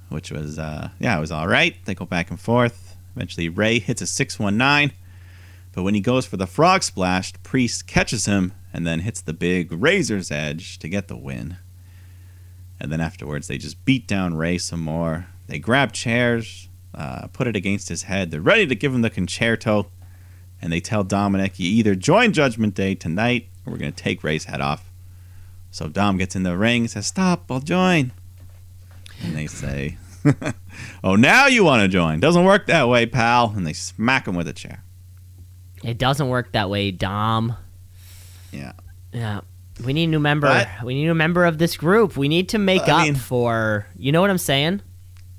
which was uh, yeah, it was all right. They go back and forth. Eventually, Rey hits a six one nine, but when he goes for the frog splash, Priest catches him and then hits the big Razor's Edge to get the win. And then afterwards, they just beat down Rey some more. They grab chairs, uh, put it against his head. They're ready to give him the con-chair-to. And they tell Dominic, you either join Judgment Day tonight or we're going to take Rey's head off. So Dom gets in the ring, says, Stop, I'll join. And they say, [LAUGHS] Oh, now you want to join. Doesn't work that way, pal. And they smack him with a chair. It doesn't work that way, Dom. Yeah. Yeah. We need a new member. But- we need a member of this group. We need to make I up mean- for. You know what I'm saying?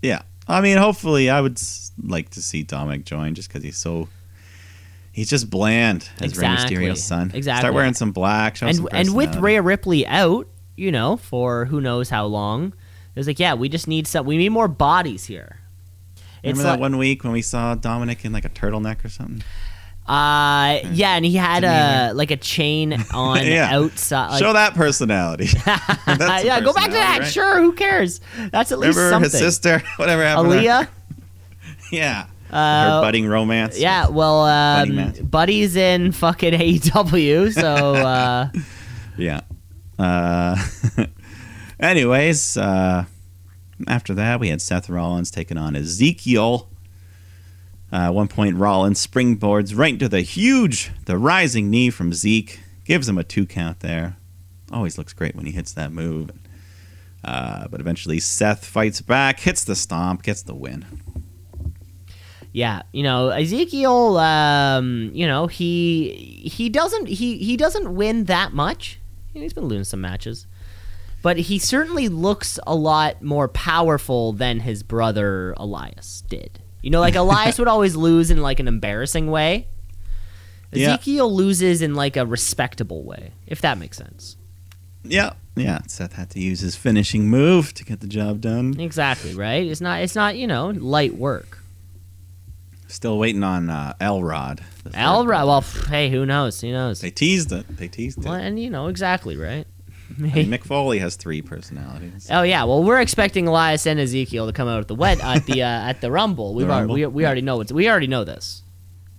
Yeah. I mean, hopefully, I would like to see Dominic join just because he's so. He's just bland as Exactly. Rey Mysterio's son. Exactly. Start wearing some black. And some and with. Rhea Ripley out, you know, for who knows how long, it was like, yeah, we just need some. We need more bodies here. It's Remember that like, one week when we saw Dominic in like a turtleneck or something? Uh, yeah, and he had a like a chain [LAUGHS] on Yeah. outside. Like, Show that personality. [LAUGHS] [LAUGHS] Yeah, go back to that. right? Sure, who cares? That's at least Remember something. his sister? Whatever happened? her? Aliyah. Yeah. Her Uh, budding romance. yeah, well, um. Buddy's in fucking AEW, so uh, Yeah. Uh, anyways, uh, after that, we had Seth Rollins taking on Ezekiel. Uh, one point, Rollins springboards right into the huge, the rising knee from Zeke. Gives him a two count there. Always looks great when he hits that move. Uh, but eventually, Seth fights back, hits the stomp, gets the win. yeah, you know Ezekiel. Um, you know he he doesn't he he doesn't win that much. He's been losing some matches, but he certainly looks a lot more powerful than his brother Elias did. You know, like Elias would always lose in like an embarrassing way. Yeah. Ezekiel loses in like a respectable way, if that makes sense. Yeah, yeah. Seth had to use his finishing move to get the job done. Exactly, right? It's not it's not, you know, light work. Still waiting on uh, Elrod. Elrod, well, hey, who knows? Who knows? They teased it. They teased it. Well, and you know exactly, right? [LAUGHS] I mean, Mick Foley has three personalities. oh yeah, well we're expecting Elias and Ezekiel to come out at the wet at the uh, at the Rumble. [LAUGHS] We've Rumble? Already, we, we already know it's we already know this.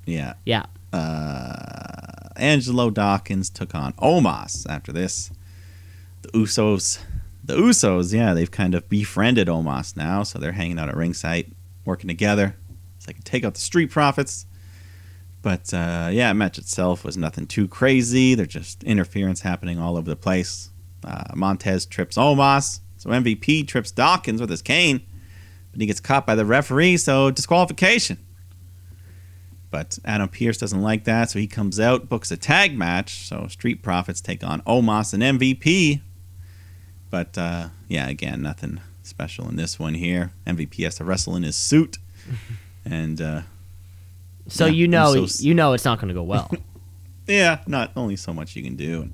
Yeah. Yeah, Uh, Angelo Dawkins took on Omos after this. The Usos. The Usos, yeah, they've kind of befriended Omos now, so they're hanging out at ringside, working together. So they can take out the Street Profits. But uh, yeah, match itself was nothing too crazy. There's just interference happening all over the place. Uh, Montez trips Omos, so MVP trips Dawkins with his cane, but he gets caught by the referee, so disqualification. But Adam Pearce doesn't like that, so he comes out, books a tag match. So Street Profits take on Omos and MVP. But uh, yeah, again, nothing special in this one here. MVP has to wrestle in his suit, [LAUGHS] and uh, so Yeah, you know Usos. you know it's not going to go well. [LAUGHS] yeah, not only so much you can do. And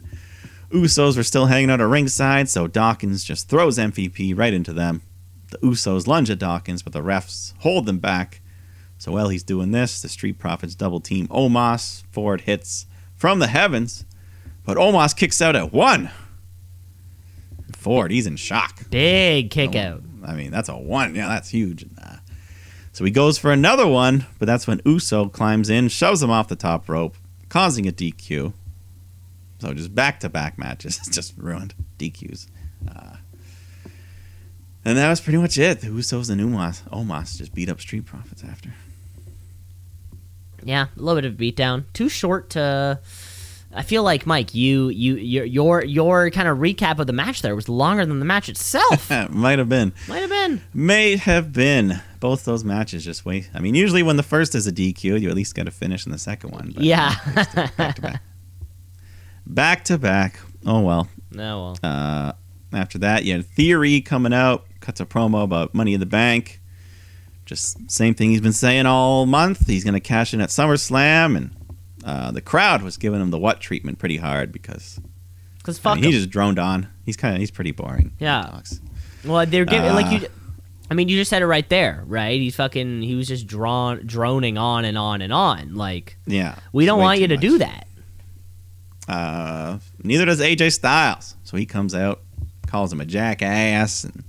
Usos were still hanging out at ringside, so Dawkins just throws MVP right into them. The Usos lunge at Dawkins, but the refs hold them back. So while he's doing this, the Street Profits double team Omos. Ford hits from the heavens, but Omos kicks out at one. Ford, he's in shock. Big kick Oh, out. I mean, that's a one. Yeah, that's huge. So he goes for another one, but that's when Uso climbs in, shoves him off the top rope, causing a DQ. So just back to back matches [LAUGHS] just ruined DQs. Uh, and that was pretty much it. The Usos and Umos, Omos just beat up Street Profits after. Yeah, a little bit of a beatdown. Too short to. I feel like Mike, you you your your, your kind of recap of the match there was longer than the match itself. [LAUGHS] Might have been. Might have been. May have been. Both those matches just wait. I mean, usually when the first is a DQ, you at least get a finish in the second one. But Yeah. back to back. [LAUGHS] Back to back. Oh well. No, well. Uh, after that, you had Theory coming out, cuts a promo about Money in the Bank. Just same thing he's been saying all month. He's going to cash in at SummerSlam, and uh, the crowd was giving him the what treatment pretty hard because Because I fuck mean, he just droned on. He's kind of he's pretty boring. Yeah. Well, they're giving like Uh, you. I mean, you just said it right there, right? He's fucking. He was just drawn, droning on and on and on. Like Yeah, we don't want you to do that. Uh, neither does AJ Styles. So he comes out, calls him a jackass, and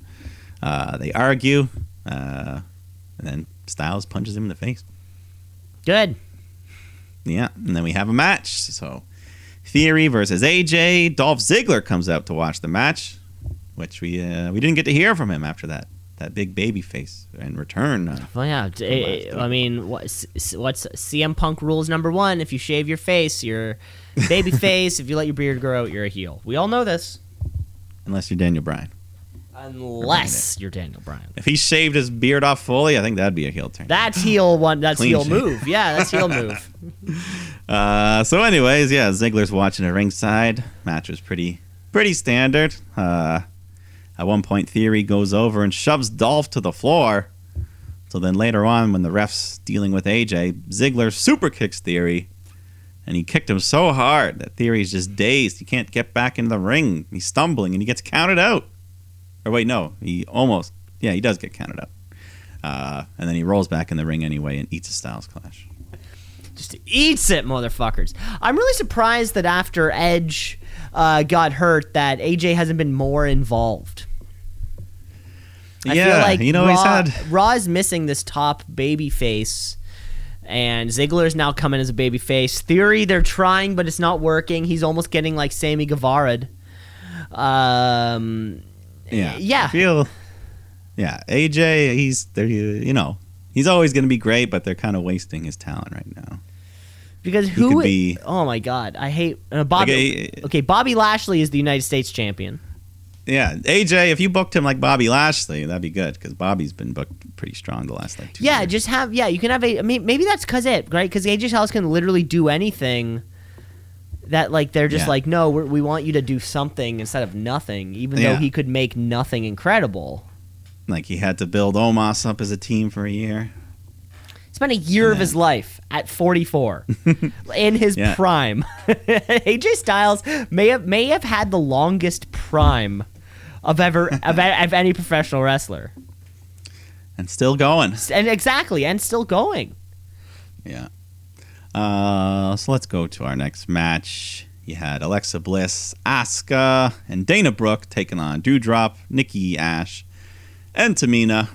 uh, they argue. Uh, and then Styles punches him in the face. Good. Yeah, and then we have a match. So Theory versus AJ. Dolph Ziggler comes out to watch the match, which we uh, we didn't get to hear from him after that that big baby face in return. Uh, Well, yeah. eh, I mean, what, s- s- what's CM Punk rules number one? If you shave your face, you're baby [LAUGHS] face. If you let your beard grow out, you're a heel. We all know this, unless you're Daniel Bryan. unless you're Daniel Bryan. If he shaved his beard off fully, I think that'd be a heel turn. That's heel one. That's heel shave. move. Yeah, that's heel [LAUGHS] move. Uh, so, anyways, yeah, Ziggler's watching at ringside. Match was pretty pretty standard. Uh, at one point, Theory goes over and shoves Dolph to the floor. So then later on, when the ref's dealing with AJ, Ziggler super kicks Theory, and he kicked him so hard that Theory's just dazed. He can't get back in the ring. He's stumbling, and he gets counted out. Or wait, no, he almost yeah, he does get counted out. Uh, and then he rolls back in the ring anyway and eats a Styles clash. Just eats it, motherfuckers. I'm really surprised that after Edge uh, got hurt, that AJ hasn't been more involved. I yeah, feel like you know Raw, he's had Raw is missing this top baby face. And Ziggler's now coming as a baby face. Theory, they're trying, but it's not working. He's almost getting like Sammy Guevara. Um, Yeah. Yeah. I feel. Yeah, AJ, he's there. You know, he's always going to be great, but they're kind of wasting his talent right now. because who? be- oh my God, I hate uh, Bobby. Like, okay, Bobby Lashley is the United States champion. Yeah, AJ, if you booked him like Bobby Lashley, that'd be good because Bobby's been booked pretty strong the last like two. Yeah, years. just have yeah. You can have a. I mean, maybe that's cause it right because AJ Styles can literally do anything. That like they're just Yeah. like no, we're, we want you to do something instead of nothing, even Yeah. though he could make nothing incredible. like he had to build Omos up as a team for a year. Spent a year of his life at 44 [LAUGHS] in his Yeah. prime. [LAUGHS] AJ Styles may have may have had the longest prime of ever of, of any professional wrestler, And still going. and exactly, and still going. Yeah. Uh, so let's go to our next match. You had Alexa Bliss, Asuka, and Dana Brooke taking on Doudrop, Nikki Ash, and Tamina.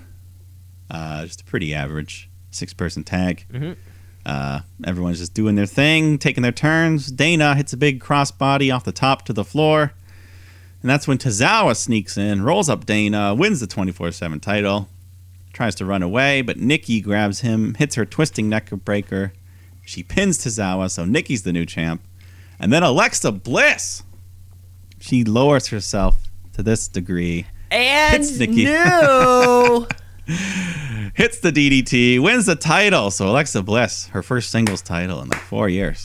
Uh, just a pretty average six person tag. Mhm. Uh, everyone's just doing their thing, taking their turns. Dana hits a big crossbody off the top to the floor. And that's when Tozawa sneaks in, rolls up Dana, wins the 24 7 title, tries to run away, but Nikki grabs him, hits her twisting neck breaker. She pins Tozawa, so Nikki's the new champ. And then Alexa Bliss, she lowers herself to this degree, And Hits Nikki. no. [LAUGHS] hits the DDT, wins the title. So Alexa Bliss, her first singles title in like four years.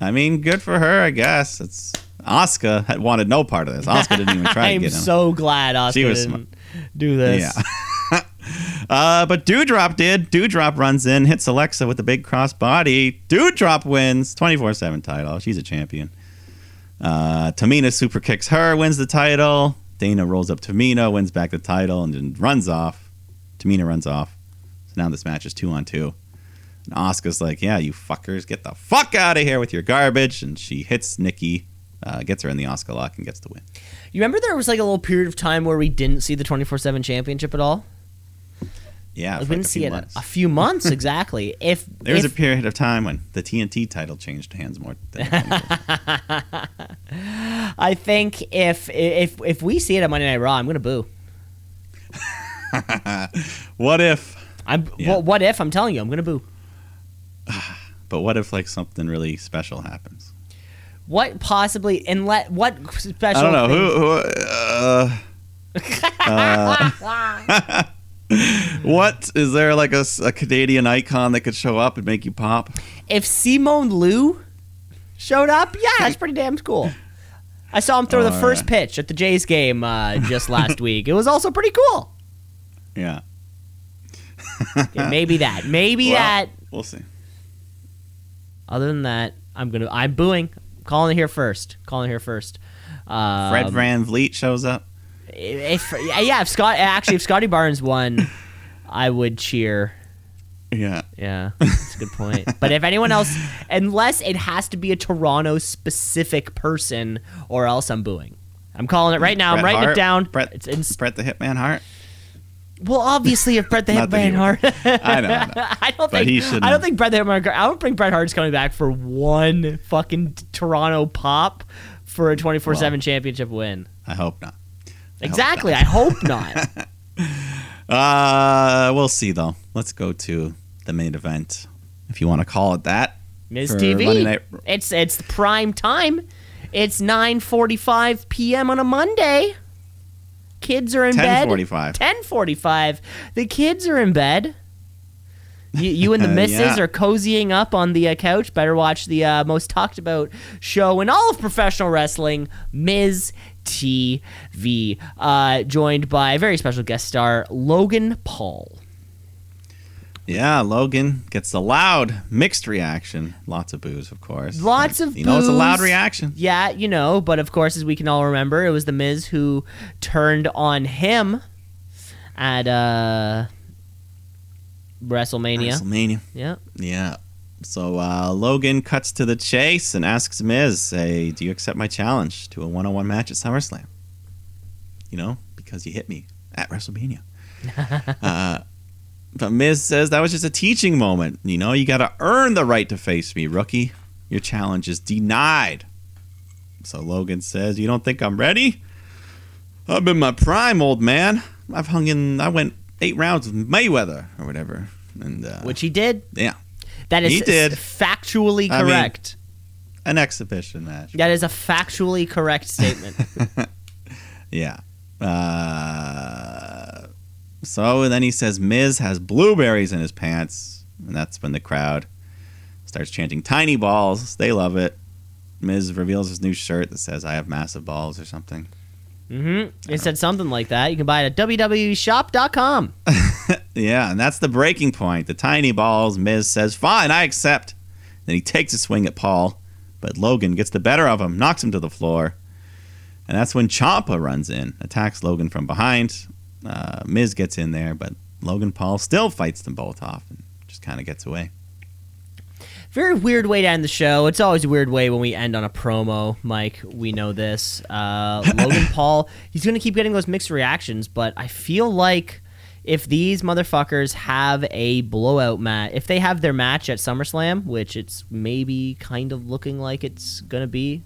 I mean, good for her, I guess. It's Asuka had wanted no part of this. Asuka didn't even try to [LAUGHS] get him. I'm so glad Asuka She was didn't do this. Yeah. [LAUGHS] uh, but Doudrop did. Doudrop runs in, hits Alexa with a big cross body. Doudrop wins 24 7 title. She's a champion. Uh, Tamina super kicks her, wins the title. Dana rolls up Tamina, wins back the title, and then runs off. Tamina runs off. So now this match is two on two. And Asuka's like, Yeah, you fuckers, get the fuck out of here with your garbage. And she hits Nikki, uh, gets her in the Asuka lock, and gets the win. You remember there was like a little period of time where we didn't see the 24/7 championship at all? Yeah, we didn't like see it months. a, few months [LAUGHS] exactly. If There was a period of time when the TNT title changed hands more. Than [LAUGHS] I think if if if we see it at Monday Night Raw, I'm gonna boo. [LAUGHS] what if? I'm Yeah. well, what if I'm telling you I'm gonna boo. [SIGHS] But what if like something really special happens? What possibly and let what special? I don't know who. who uh, uh, [LAUGHS] what is there like a Canadian icon that could show up and make you pop? if Simu Liu showed up, yeah, that's pretty damn cool. I saw him throw the All first right. pitch at the Jays game uh, just [LAUGHS] last week. It was also pretty cool. Yeah, Yeah, maybe that. Maybe [LAUGHS] Well, that. We'll see. Other than that, I'm gonna. I'm booing. Calling it here first. Calling it here first. Um, Fred VanVleet shows up. If yeah, if Scott actually if Scottie Barnes won, I would cheer. Yeah. Yeah, that's a good point. but if anyone else, unless it has to be a Toronto specific person, or else I'm booing. I'm calling it right now. I'm writing Hart? it down. Bret, It's in, Bret the Hitman Hart. Well, obviously, if Bret the [LAUGHS] Hitman Hart, I know, I know. [LAUGHS] I don't But think I don't think Bret the Hitman. I don't think Bret Hart's coming back for one fucking Toronto pop for a 24 seven championship win. I hope not. I hope Exactly. not. I hope not. [LAUGHS] Uh, we'll see though. Let's go to the main event, if you want to call it that. Miz TV. Night- It's it's prime time. It's 9:45 p.m. on a Monday. Kids are in bed. 10:45. 10:45. The kids are in bed. You, you and the [LAUGHS] Uh, missus yeah. are cozying up on the uh, couch. Better watch the uh, most talked about show in all of professional wrestling, Miz TV. Uh, joined by a very special guest star, Logan Paul. Yeah, Logan gets a loud mixed reaction. Lots of booze, of course. Lots of You know, it's a loud reaction. Yeah, you know, but of course, as we can all remember, it was The Miz who turned on him at uh, WrestleMania. WrestleMania. Yeah. Yeah. So uh, Logan cuts to the chase and asks Miz, "Hey, do you accept my challenge to a one-on-one match at SummerSlam?" You know, because you hit me at WrestleMania. [LAUGHS] uh, but Miz says that was just a teaching moment. You know, you got to earn the right to face me, rookie. Your challenge is denied. So Logan says, "You don't think I'm ready? I'm in my prime, old man. I've hung in. I went eight rounds with Mayweather or whatever." And uh, Which he did. yeah, That is He did. factually I mean- correct. an exhibition match. that is a factually correct statement. [LAUGHS] Yeah. Uh, so then he says Miz has blueberries in his pants, and that's when the crowd starts chanting "tiny balls." They love it. Miz reveals his new shirt that says "I have massive balls" or something. Mm hmm It said something like that. You can buy it at www.shop.com. [LAUGHS] Yeah, and that's the breaking point. The tiny balls. Miz says, "Fine, I accept." Then he takes a swing at Paul, but Logan gets the better of him, knocks him to the floor, and that's when Ciampa runs in, attacks Logan from behind. Uh, Miz gets in there, but Logan Paul still fights them both off and just kind of gets away. Very weird way to end the show. It's always a weird way when we end on a promo, Mike. We know this. Uh, [LAUGHS] Logan Paul, he's going to keep getting those mixed reactions, but I feel like if these motherfuckers have a blowout match, if they have their match at SummerSlam, which it's maybe kind of looking like it's going to be,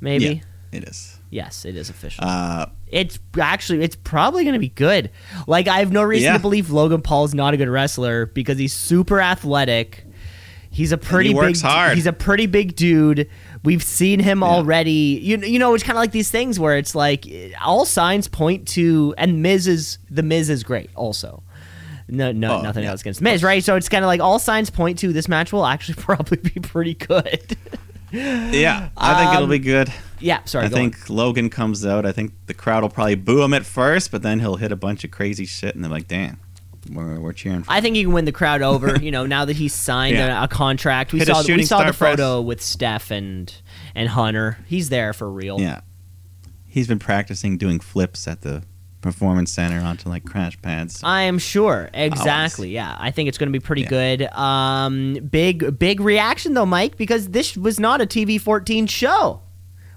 maybe. Yeah, it is. Yes, it is official. Uh, it's actually it's probably going to be good. Like I have no reason Yeah. to believe Logan Paul's not a good wrestler because he's super athletic. He's a pretty works big hard. he's a pretty big dude. We've seen him already. You you know it's kind of like these things where it's like all signs point to and Miz is the Miz is great also. No, no, Oh, nothing yeah. else against Miz, right? So it's kind of like all signs point to this match will actually [LAUGHS] probably be pretty good. Yeah, I think it'll Um, be good. yeah, sorry. I go on. think Logan comes out. I think the crowd will probably boo him at first, but then he'll hit a bunch of crazy shit, and they're like, "Damn, we're, we're cheering." For him. I think he can win the crowd over. [LAUGHS] You know, now that he's signed Yeah. a, a contract, we Hit saw we saw the press. photo with Steph and and Hunter. He's there for real. Yeah. He's been practicing doing flips at the performance center onto like crash pads. I am sure. Exactly. Yeah, I think it's going to be pretty Yeah. good. Um, big big reaction though, Mike, because this was not a TV fourteen show.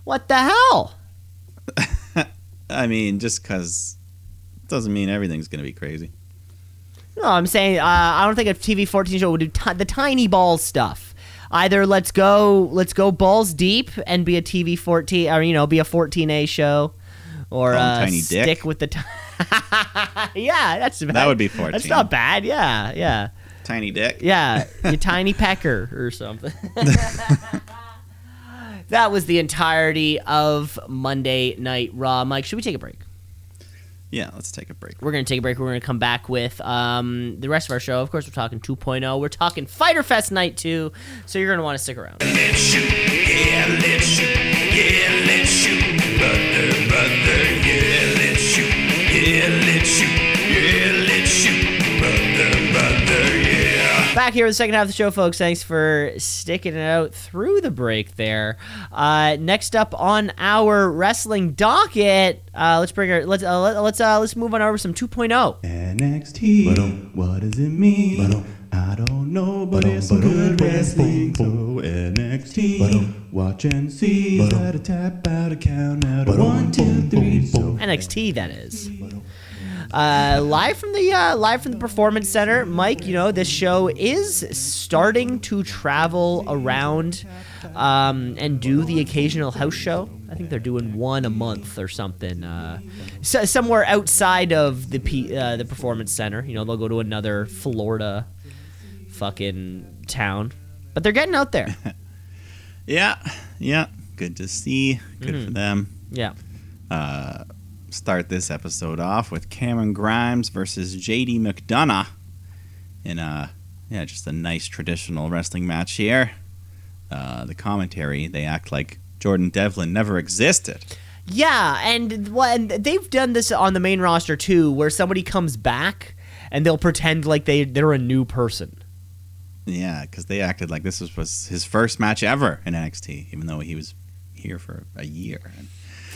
What the hell? [LAUGHS] I mean, just because doesn't mean everything's going to be crazy. No, I'm saying uh, I don't think a TV 14 show would do ti the tiny balls stuff. Either let's go let's go balls deep and be a TV 14 or you know be a 14A show, or uh, tiny stick dick? with the. T- [LAUGHS] yeah, that's That would be fourteen. That's not bad. Yeah, yeah. Tiny dick. Yeah, you tiny pecker or something. [LAUGHS] that was the entirety of Monday Night Raw. Mike, should we take a break? Yeah, let's take a break. We're going to take a break. We're going to come back with um, the rest of our show. Of course, we're talking 2.0. We're talking Fyter Fest Night 2. So you're going to want to stick around. Back here with the second half of the show, folks. Thanks for sticking it out through the break there. Uh, next up on our wrestling docket, uh, let's bring our let's uh, let, let's uh, let's move on over to some oh. 2.0. NXT. What does it mean? I don't know, but it's some good wrestling. So NXT. Watch and see. Is that a tap out, a count out, a one, two, three. So NXT that is. Uh, live from the uh, live from the performance center, Mike. You know this show is starting to travel around um, and do the occasional house show. I think they're doing one a month or something. Uh, so, somewhere outside of the P, uh, the performance center. You know they'll go to another Florida fucking town, but they're getting out there. [LAUGHS] Yeah, yeah. Good to see. Good Mm-hmm. for them. Yeah. Uh, start this episode off with Cameron Grimes versus JD McDonagh in a yeah, just a nice traditional wrestling match here. Uh, the commentary they act like Jordan Devlin never existed. Yeah, and well, and they've done this on the main roster too, where somebody comes back and they'll pretend like they they're a new person. Yeah, because they acted like this was, was his first match ever in NXT, even though he was here for a year. And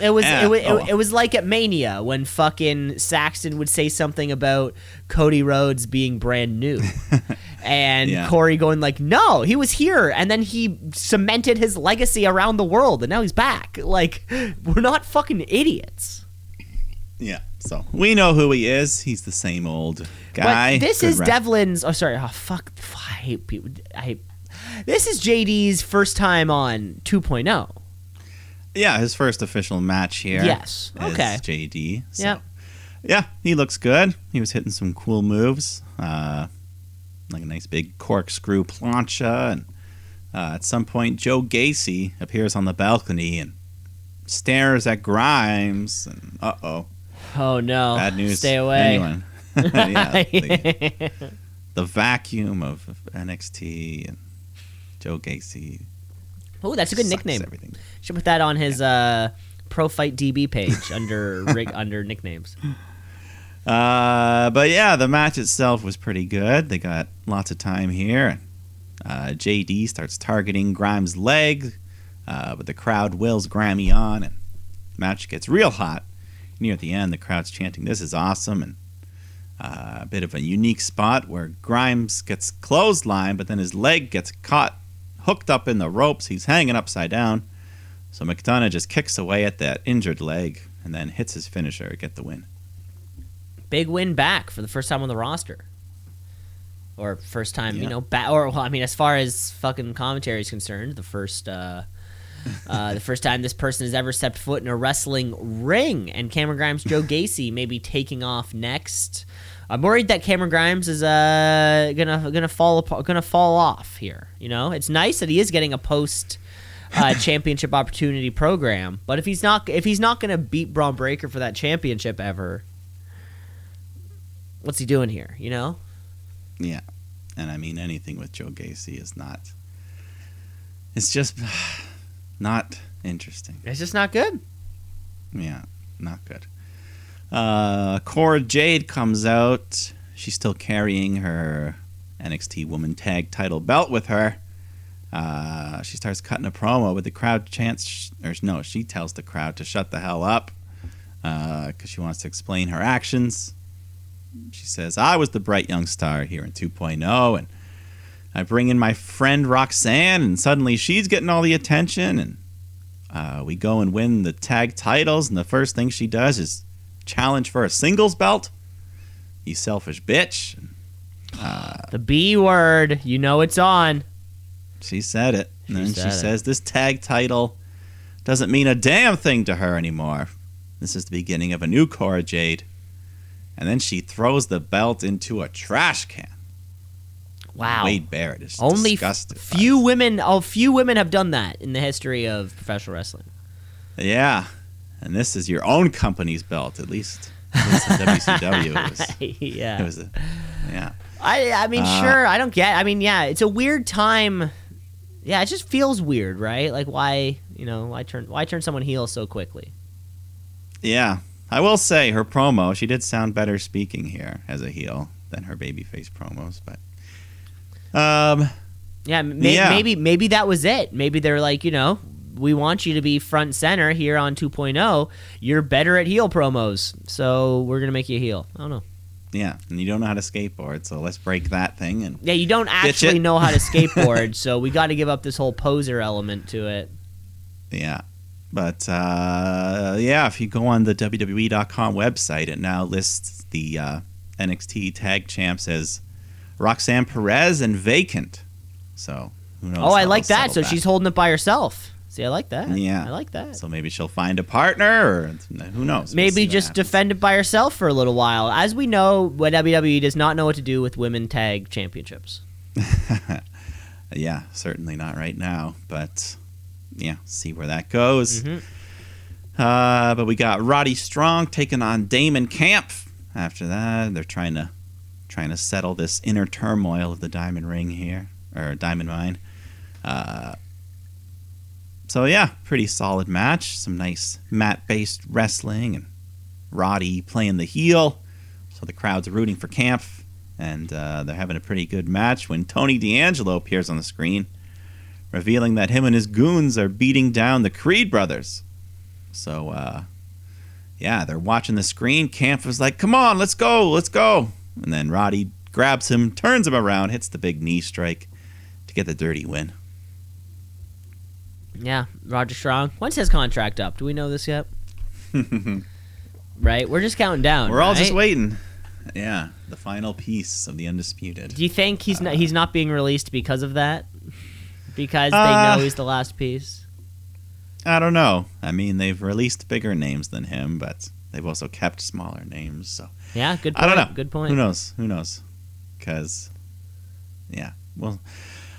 It was Yeah, it, was, oh. it, was like at Mania when fucking Saxton would say something about Cody Rhodes being brand new. [LAUGHS] And Yeah. Corey going like, "No, he was here," and then he cemented his legacy around the world, and now he's back. Like, we're not fucking idiots. yeah, so we know who he is. He's the same old guy. But this Good is Devlin's. Oh, sorry. Oh, fuck. I hate people. I hate. This is JD's first time on 2.0. Yeah, his first official match here. Yes. Okay. JD. So. Yep. Yeah, he looks good. He was hitting some cool moves, uh, like a nice big corkscrew plancha, and uh, at some point, Joe Gacy appears on the balcony and stares at Grimes. And uh oh, Oh no! bad news. Stay away. Anyone? [LAUGHS] [LAUGHS] yeah, the, [LAUGHS] the vacuum of NXT and Joe Gacy. Oh, that's a good sucks nickname. Everything. Should put that on his uh, Pro Fight DB page under [LAUGHS] rig, under nicknames. Uh, but yeah, the match itself was pretty good. They got lots of time here. Uh, JD starts targeting Grimes' leg, uh, but the crowd wills Grammy on, and match gets real hot. Near the end, the crowd's chanting, "This is awesome!" and uh, a bit of a unique spot where Grimes gets clotheslined, but then his leg gets caught, hooked up in the ropes. He's hanging upside down. So McDonagh just kicks away at that injured leg and then hits his finisher to get the win. Big win back for the first time on the roster. Or first time, you know, back. Or well, I mean, as far as fucking commentary is concerned, the first, uh, [LAUGHS] uh, the first time this person has ever stepped foot in a wrestling ring. And Cameron Grimes, Joe Gacy, may be taking off next. I'm worried that Cameron Grimes is uh gonna gonna fall apart, gonna fall off here. You know, it's nice that he is getting a post. Uh, [LAUGHS] championship opportunity program, but if he's not if he's not gonna beat Bron Breakker for that championship ever, what's he doing here? You know? Yeah. And I mean, anything with Joe Gacy is not. It's just [SIGHS] not interesting. It's just not good. Yeah, not good. Uh, Cora Jade comes out. She's still carrying her NXT Woman Tag Title belt with her. Uh, she starts cutting a promo, but the crowd chants, or no, she tells the crowd to shut the hell up because she wants to explain her actions. She says, I was the bright young star here in 2.0, and I bring in my friend Roxanne, and suddenly she's getting all the attention, and uh, we go and win the tag titles, and the first thing she does is challenge for a singles belt. You selfish bitch. And the B word. You know it's on. She said it. And She then said she it. says this tag title doesn't mean a damn thing to her anymore. This is the beginning of a new Cora Jade. And then she throws the belt into a trash can. Wow. Wade Barrett is Only disgusted. by few women. Oh, few women have done that in the history of professional wrestling. Yeah. And this is your own company's belt, at least. At least WCW. It was, [LAUGHS] yeah. it was a, yeah. I I mean, Uh, sure. I don't get. I mean, yeah, it's a weird time. Yeah, it just feels weird, right? Like why you know why turn why turn someone heel so quickly? Yeah. I will say her promo, she did sound better speaking here as a heel than her babyface promos, but um Yeah, may, Yeah. maybe maybe that was it. Maybe they're like, you know, we want you to be front center here on 2.0. You're better at heel promos, so we're gonna make you a heel. I don't know. yeah, and you don't know how to skateboard, so let's break that thing and Yeah, you don't actually know how to [LAUGHS] skateboard, so we got to give up this whole poser element to it. Yeah. But uh, yeah, if you go on the WWE.com website, it now lists the uh, NXT tag champs as Roxanne Perez and Vacant. So who knows? Oh, I like that. So she's holding it by herself. See, I like that. Yeah. I like that. So maybe she'll find a partner, or who knows? We'll Maybe just defend it by herself for a little while. As we know, WWE does not know what to do with women tag championships. [LAUGHS] yeah, certainly not right now, but yeah, see where that goes. Mhm. Uh, but we got Roddy Strong taking on Damon Kemp. After that, they're trying to trying to settle this inner turmoil of the Diamond Ring here or Diamond Mine. Uh, so yeah, pretty solid match. Some nice mat-based wrestling and Roddy playing the heel. So the crowd's rooting for Kemp, and uh, they're having a pretty good match when Tony D'Angelo appears on the screen, revealing that him and his goons are beating down the Creed brothers. So, uh, yeah, they're watching the screen. Kemp was like, "Come on, let's go, let's go!" And then Roddy grabs him, turns him around, hits the big knee strike to get the dirty win. Yeah, Roger Strong. When's his contract up? Do we know this yet? [LAUGHS] right, we're just counting down. We're all just waiting. Yeah, the final piece of the undisputed. Do you think he's not, he's not being released because of that? Because they Uh, know he's the last piece. I don't know. I mean, they've released bigger names than him, but they've also kept smaller names. So Yeah, good. Point. I don't know. Good point. Who knows? Who knows? Because, yeah. Well,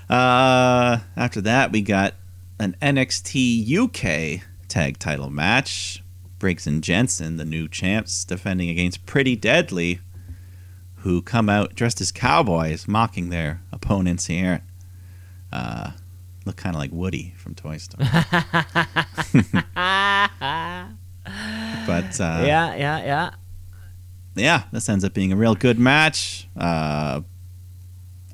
uh, after that, we got an NXT UK tag title match. Briggs and Jensen, the new champs, defending against Pretty Deadly, who come out dressed as cowboys, mocking their opponents here. Uh, look kind of like Woody from Toy Story. [LAUGHS] [LAUGHS] but uh, yeah, yeah, yeah. yeah, this ends up being a real good match. Uh,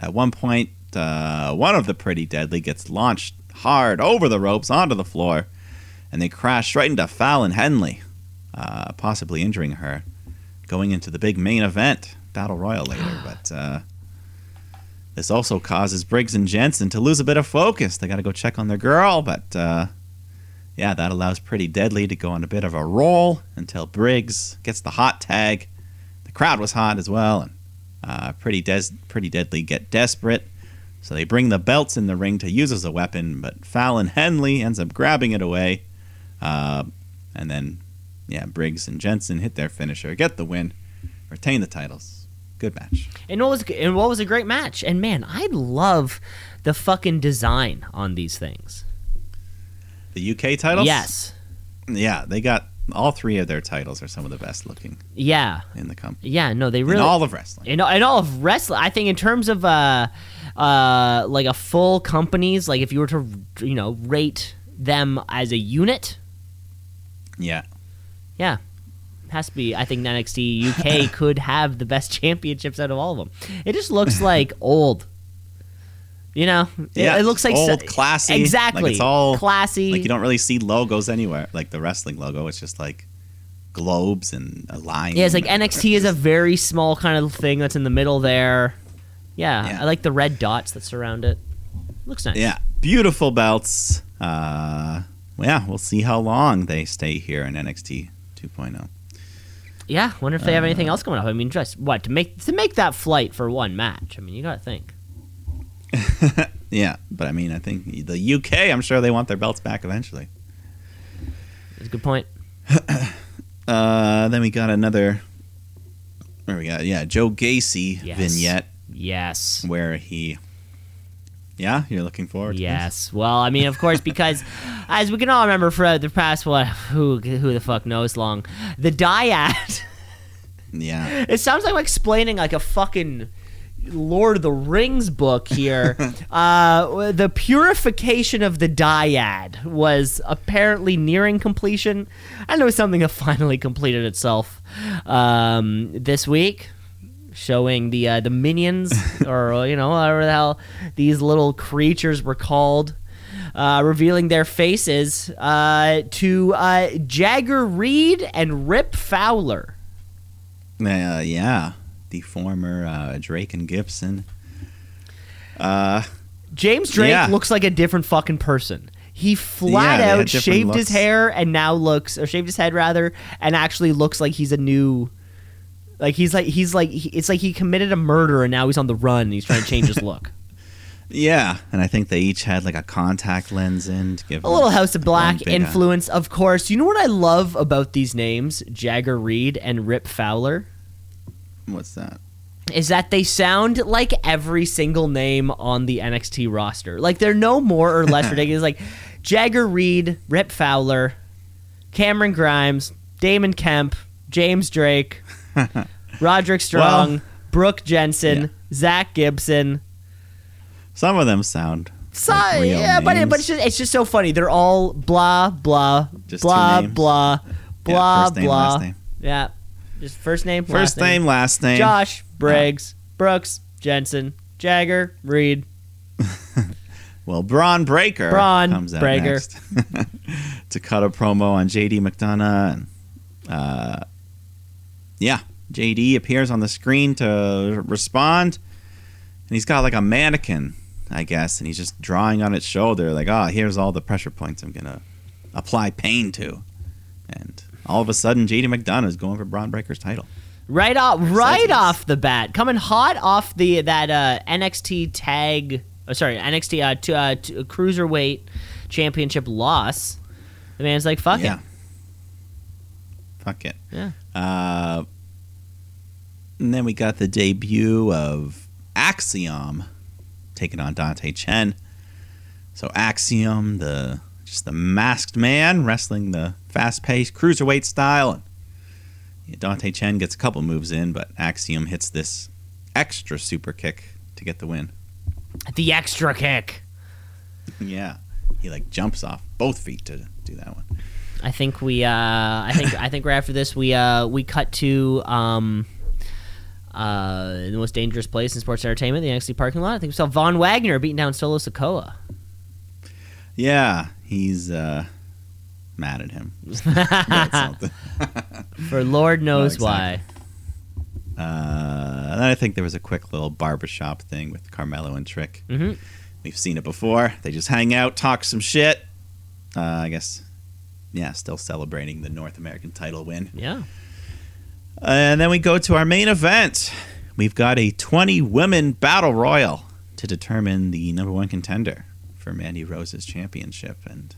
at one point, uh, one of the Pretty Deadly gets launched hard over the ropes onto the floor, and they crash right into Fallon Henley, uh, possibly injuring her, going into the big main event, Battle Royal later. [GASPS] But uh, this also causes Briggs and Jensen to lose a bit of focus. They got to go check on their girl, but uh, yeah, that allows Pretty Deadly to go on a bit of a roll until Briggs gets the hot tag. The crowd was hot as well, and uh, Pretty Des- Pretty Deadly get desperate. So they bring the belts in the ring to use as a weapon, but Fallon Henley ends up grabbing it away. Uh, and then, yeah, Briggs and Jensen hit their finisher, get the win, retain the titles. Good match. And what was and what was a great match. And man, I love the fucking design on these things. The UK titles? Yes. Yeah, they got all three of their titles are some of the best looking Yeah. in the company. Yeah. No, they really in all of wrestling. in, in all of wrestling i think in terms of uh uh like a full companies like if you were to you know rate them as a unit? Yeah. yeah. Has to be. I think nxt uk [LAUGHS] could have the best championships out of all of them. It just looks [LAUGHS] like old. You know? Yeah, it, looks like old, so- classy. Like, exactly. it's all- classy. Like you don't really see logos anywhere. Like the wrestling logo, it's just like globes and a line. yeah it's like nxt is a very small kind of thing that's in the middle there yeah, Yeah. i like the red dots that surround it looks nice Yeah, beautiful belts. Uh, yeah, we'll see how long they stay here in NXT 2.0. Yeah, wonder if they have Uh, anything else coming up. I mean, just what to make to make that flight for one match. I mean, you gotta think. [LAUGHS] Yeah, but I mean, I think the UK. I'm sure they want their belts back eventually. It's a good point. [COUGHS] Uh, then we got another. Where we got? Yeah, Joe Gacy Yes. vignette Yes. where he. Yeah, you're looking forward. to this? Yes. Well, I mean, of course, because [LAUGHS] as we can all remember for the past what who who the fuck knows long, the dyad. Yeah. [LAUGHS] It sounds like I'm explaining like a fucking Lord of the Rings book here. [LAUGHS] uh, the purification of the dyad was apparently nearing completion. I know something that finally completed itself um, this week, showing the uh, the minions [LAUGHS] or you know whatever the hell these little creatures were called. Uh, revealing their faces uh, to uh, Jagger Reid and Rip Fowler. Uh, yeah, the former uh, Drake and Gibson. Uh, James Drake Yeah. looks like a different fucking person. He flat Yeah, out shaved his hair and now looks, or shaved his head rather, and actually looks like he's a new, like he's like he's like he, it's like he committed a murder and now he's on the run. and He's trying to change his [LAUGHS] look. yeah, and I think they each had like a contact lens in to give A little House of Black eye. Uh, influence, of course. You know what I love about these names, Jagger Reid and Rip Fowler, What's that? is that they sound like every single name on the NXT roster. Like they're no more or less [LAUGHS] ridiculous. Like Jagger Reid, Rip Fowler, Cameron Grimes, Damon Kemp, James Drake, [LAUGHS] Roderick Strong, Well, Brooke Jensen, yeah. Zach Gibson. Some of them sound. So, like yeah, but, it, but it's just it's just so funny. They're all blah blah Just two blah blah Yeah, blah first name, blah. last name. Yeah, just first name, First last name, last name. Josh Briggs, Brooks Jensen, Jagger Reid. [LAUGHS] Well, Bron Breakker Bron comes out Breakker. next [LAUGHS] to cut a promo on JD McDonagh. And, uh, yeah, JD appears on the screen to respond, and he's got like a mannequin, I guess, and he's just drawing on its shoulder, like, oh, here's all the pressure points I'm gonna apply pain to, and all of a sudden, JD McDonagh is going for Bron Breakker's title. Right off, right off the bat, coming hot off the that uh, NXT tag. Oh, sorry, NXT uh, t- uh, t- cruiserweight championship loss. The man's like, "Fuck yeah. it." Fuck it. Yeah. Uh, and then we got the debut of Axiom taking on Dante Chen. So Axiom, the just the masked man wrestling the fast-paced cruiserweight style. And Dante Chen gets a couple moves in, but Axiom hits this extra super kick to get the win. The extra kick. [LAUGHS] yeah, he like jumps off both feet to do that one. I think we. Uh, I think. I think right after this, we uh, we cut to um, uh, the most dangerous place in sports entertainment, the NXT parking lot. I think we saw Von Wagner beating down Solo Sikoa. Yeah, he's uh, mad at him. [LAUGHS] [LAUGHS] For Lord knows exactly. why. Uh, and I think there was a quick little barbershop thing with Carmelo and Trick. hmm We've seen it before. They just hang out, talk some shit. Uh, I guess, yeah, still celebrating the North American title win. Yeah. And then we go to our main event. We've got a 20 women battle royal to determine the number one contender for Mandy Rose's championship. And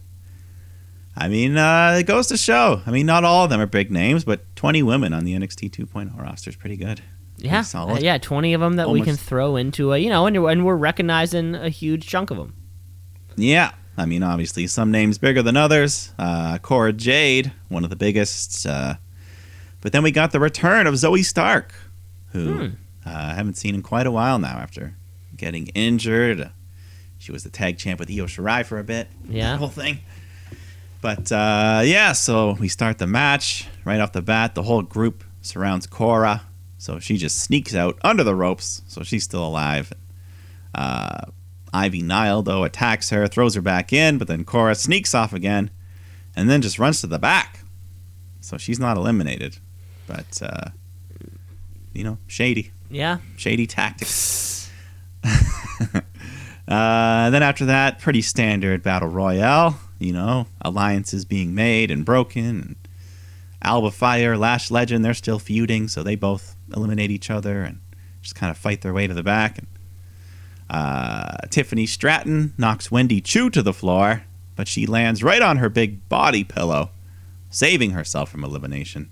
I mean, uh, it goes to show. I mean, not all of them are big names, but 20 women on the NXT 2.0 roster is pretty good. Yeah, solid. Uh, yeah, twenty of them that we can throw into a, you know, and, and we're recognizing a huge chunk of them. Yeah. I mean, obviously, some names bigger than others. Uh, Cora Jade, one of the biggest. Uh, but then we got the return of Zoey Stark, who Hmm. uh, I haven't seen in quite a while now after getting injured. She was the tag champ with Io Shirai for a bit. Yeah. Whole thing. But uh, yeah, so we start the match right off the bat. The whole group surrounds Cora. So she just sneaks out under the ropes. So she's still alive. Uh, Ivy Nile, though, attacks her, throws her back in, but then Cora sneaks off again and then just runs to the back. So she's not eliminated. But, uh, you know, shady. Yeah, Shady tactics. [LAUGHS] uh, then after that, pretty standard battle royale. You know, alliances being made and broken. Alba Fyre, Lash Legend, they're still feuding, so they both eliminate each other and just kind of fight their way to the back. And uh, Tiffany Stratton knocks Wendy Choo to the floor, but she lands right on her big body pillow, saving herself from elimination.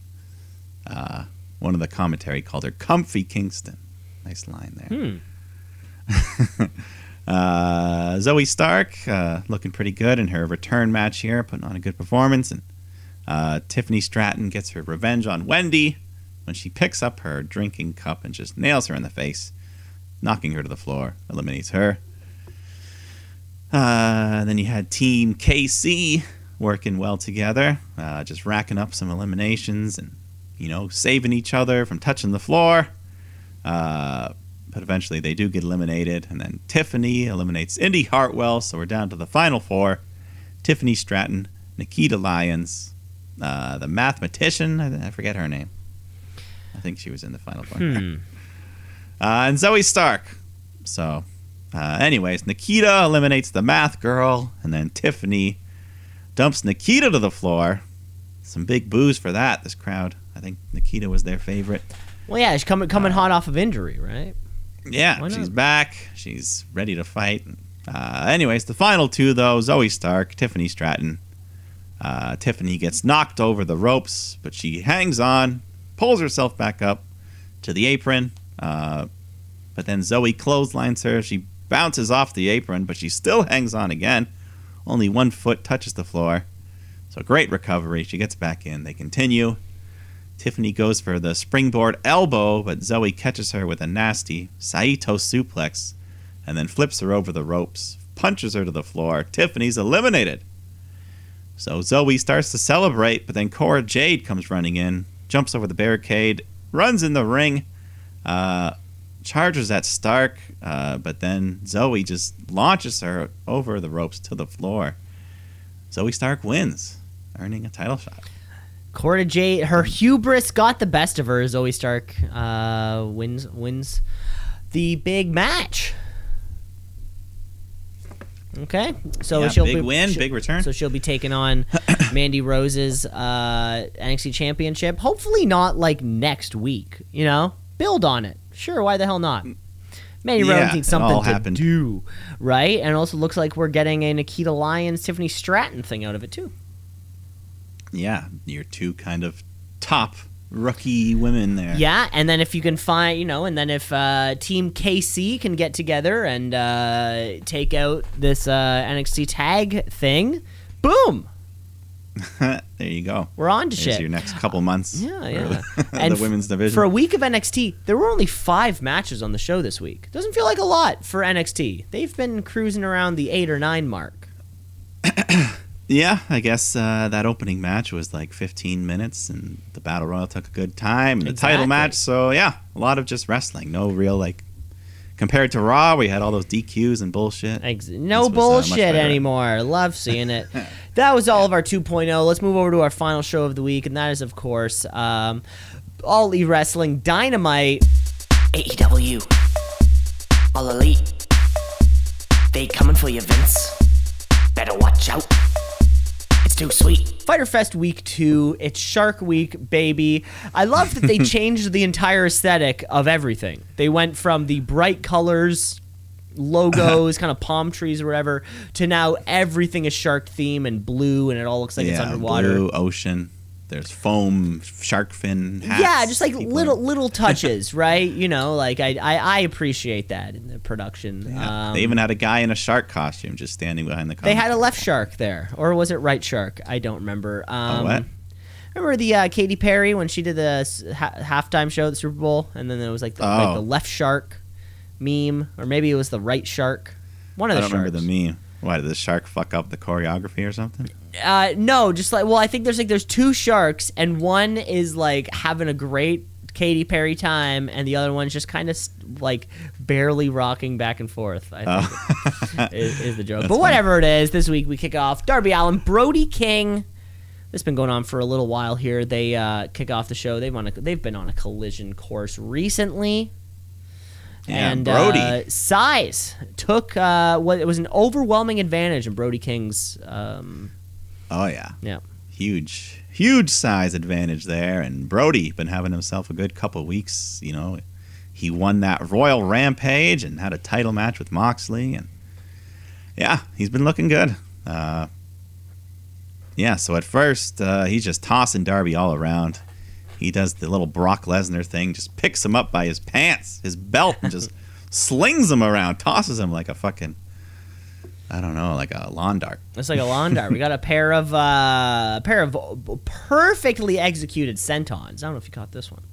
Uh, one of the commentary called her Comfy Kingston. Nice line there. Hmm. [LAUGHS] Uh, Zoey Stark uh, looking pretty good in her return match here, putting on a good performance. And uh, Tiffany Stratton gets her revenge on Wendy when she picks up her drinking cup and just nails her in the face, knocking her to the floor, eliminates her. Uh, then you had Team KC working well together, uh, just racking up some eliminations and, you know, saving each other from touching the floor. Uh, but eventually they do get eliminated. And then Tiffany eliminates Indy Hartwell, so we're down to the final four Tiffany Stratton, Nikita Lyons, uh, the mathematician, I, I forget her name. I think she was in the final four. Hmm. Uh, and Zoey Stark. So, uh, anyways, Nikita eliminates the math girl, and then Tiffany dumps Nikita to the floor. Some big boos for that. This crowd, I think Nikita was their favorite. Well, yeah, she's coming coming hot off of injury, right? Yeah, she's back. She's ready to fight. Uh, anyways, the final two though: Zoey Stark, Tiffany Stratton. Uh, Tiffany gets knocked over the ropes, but she hangs on, pulls herself back up to the apron. Uh, but then Zoey clotheslines her. She bounces off the apron, but she still hangs on again. Only one foot touches the floor. So great recovery. She gets back in. They continue. Tiffany goes for the springboard elbow, but Zoey catches her with a nasty Saito suplex and then flips her over the ropes, punches her to the floor. Tiffany's eliminated. So Zoey starts to celebrate, but then Cora Jade comes running in, jumps over the barricade, runs in the ring, uh, charges at Stark, uh, but then Zoey just launches her over the ropes to the floor. Zoey Stark wins, earning a title shot. Cora Jade, her hubris got the best of her. Zoey Stark uh, wins wins the big match. Okay, so Yeah, she'll big be, win, big return. So she'll be taking on [COUGHS] Mandy Rose's uh, NXT Championship. Hopefully not like next week. You know, build on it. Sure, why the hell not? Mandy Yeah, Rose needs something to happened. do, right? And also looks like we're getting a Nikita Lyons, Tiffany Stratton thing out of it too. Yeah, your two kind of top rookie women there. Yeah, and then if you can find, you know, and then if uh, Team KC can get together and uh, take out this uh, NXT tag thing, boom, [LAUGHS] there you go. we're on to There's shit. your next couple months. Yeah, for yeah. the, [LAUGHS] And the women's division. For a week of NXT, there were only five matches on the show this week. Doesn't feel like a lot for NXT. They've been cruising around the eight or nine mark. [COUGHS] yeah, I guess uh, that opening match was like 15 minutes, and the battle royal took a good time. And the title match, so yeah, a lot of just wrestling. No real like compared to Raw, we had all those DQs and bullshit. Ex- no This was, uh, much bullshit anymore. Love seeing it. [LAUGHS] that was all of our 2.0. Let's move over to our final show of the week, and that is, of course, um, All E Wrestling Dynamite. AEW. All elite. They coming for you, Vince. Better watch out. Too sweet. Fyter Fest Week 2. It's Shark Week, baby. I love that they [LAUGHS] changed the entire aesthetic of everything. They went from the bright colors, logos, [LAUGHS] kind of palm trees or whatever, to now everything is shark theme and blue, and it all looks like it's underwater. blue ocean. There's foam, shark fin hats. yeah, just like little are- little [LAUGHS] touches, right? You know, like I, I I appreciate that in the production. Yeah, Um, they even had a guy in a shark costume just standing behind the. they had a left shark there, or was it right shark? I don't remember. Um, what? Remember the uh, Katy Perry when she did the ha- halftime show at the Super Bowl, and then there was like the, like Oh. the left shark meme, or maybe it was the right shark. One of I the don't remember sharks. the meme. Why did the shark fuck up the choreography or something? Uh, no, just like well, I think there's like there's two sharks, and one is like having a great Katy Perry time, and the other one's just kind of like barely rocking back and forth. I think [LAUGHS] is, is the joke. That's but whatever it is, this week we kick off Darby Allin, Brody King. This has been going on for a little while here. They uh, kick off the show. They've on a, they've been on a collision course recently. And Brody. Uh, size took uh, what it was an overwhelming advantage in Brody King's um, Oh yeah, yeah. huge, huge size advantage there. And Brody been having himself a good couple weeks. You know, he won that Royal Rampage and had a title match with Moxley, and yeah, he's been looking good. Uh, yeah, so at first uh, he's just tossing Darby all around. He does the little Brock Lesnar thing, just picks him up by his pants, his belt, and just [LAUGHS] slings him around, tosses him like a fucking, I don't know, like a lawn dart. It's like a lawn dart. We got a pair of uh, a pair of perfectly executed sentons. I don't know if you caught this one.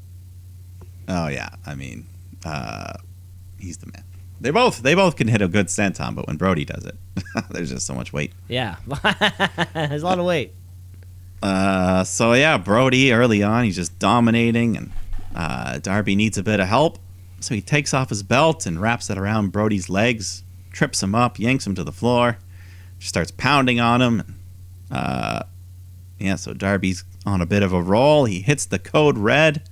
Oh yeah, I mean, uh, he's the man. They both they both can hit a good senton, but when Brody does it, [LAUGHS] there's just so much weight. Yeah, [LAUGHS] there's a lot of weight. Uh, so yeah, Brody early on he's just dominating, and uh, Darby needs a bit of help. So he takes off his belt and wraps it around Brody's legs, trips him up, yanks him to the floor, starts pounding on him. Uh, yeah, so Darby's on a bit of a roll. He hits the code red,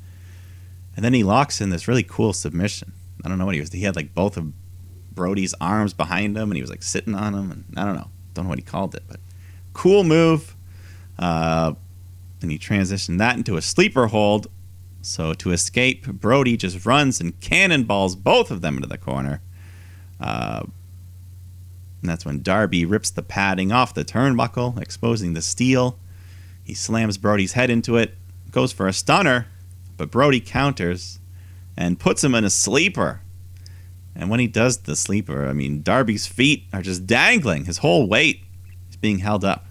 and then he locks in this really cool submission. I don't know what he was. He had like both of Brody's arms behind him, and he was like sitting on him, and I don't know, don't know what he called it, but cool move. Uh, and he transitioned that into a sleeper hold. So to escape, Brody just runs and cannonballs both of them into the corner. Uh, and that's when Darby rips the padding off the turnbuckle, exposing the steel. He slams Brody's head into it, goes for a stunner, but Brody counters and puts him in a sleeper. And when he does the sleeper, I mean, Darby's feet are just dangling. His whole weight is being held up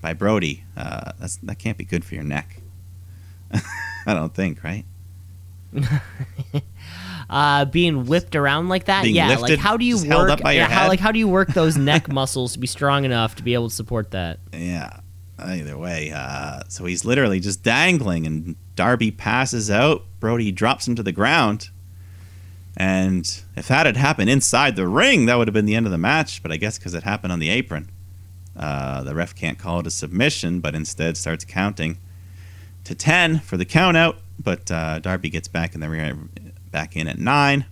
by Brody. Uh, that can't be good for your neck. [LAUGHS] I don't think, right? [LAUGHS] Uh, being whipped around like that, Being yeah. lifted, like how do you work? up by your yeah, how like how do you work those [LAUGHS] neck muscles to be strong enough to be able to support that? Yeah. Either way, uh, so he's literally just dangling, and Darby passes out. Brody drops him to the ground. And if that had happened inside the ring, that would have been the end of the match. But I guess because it happened on the apron, uh, the ref can't call it a submission, but instead starts counting to ten for the count out. But uh, Darby gets back in the rear, back in at nine.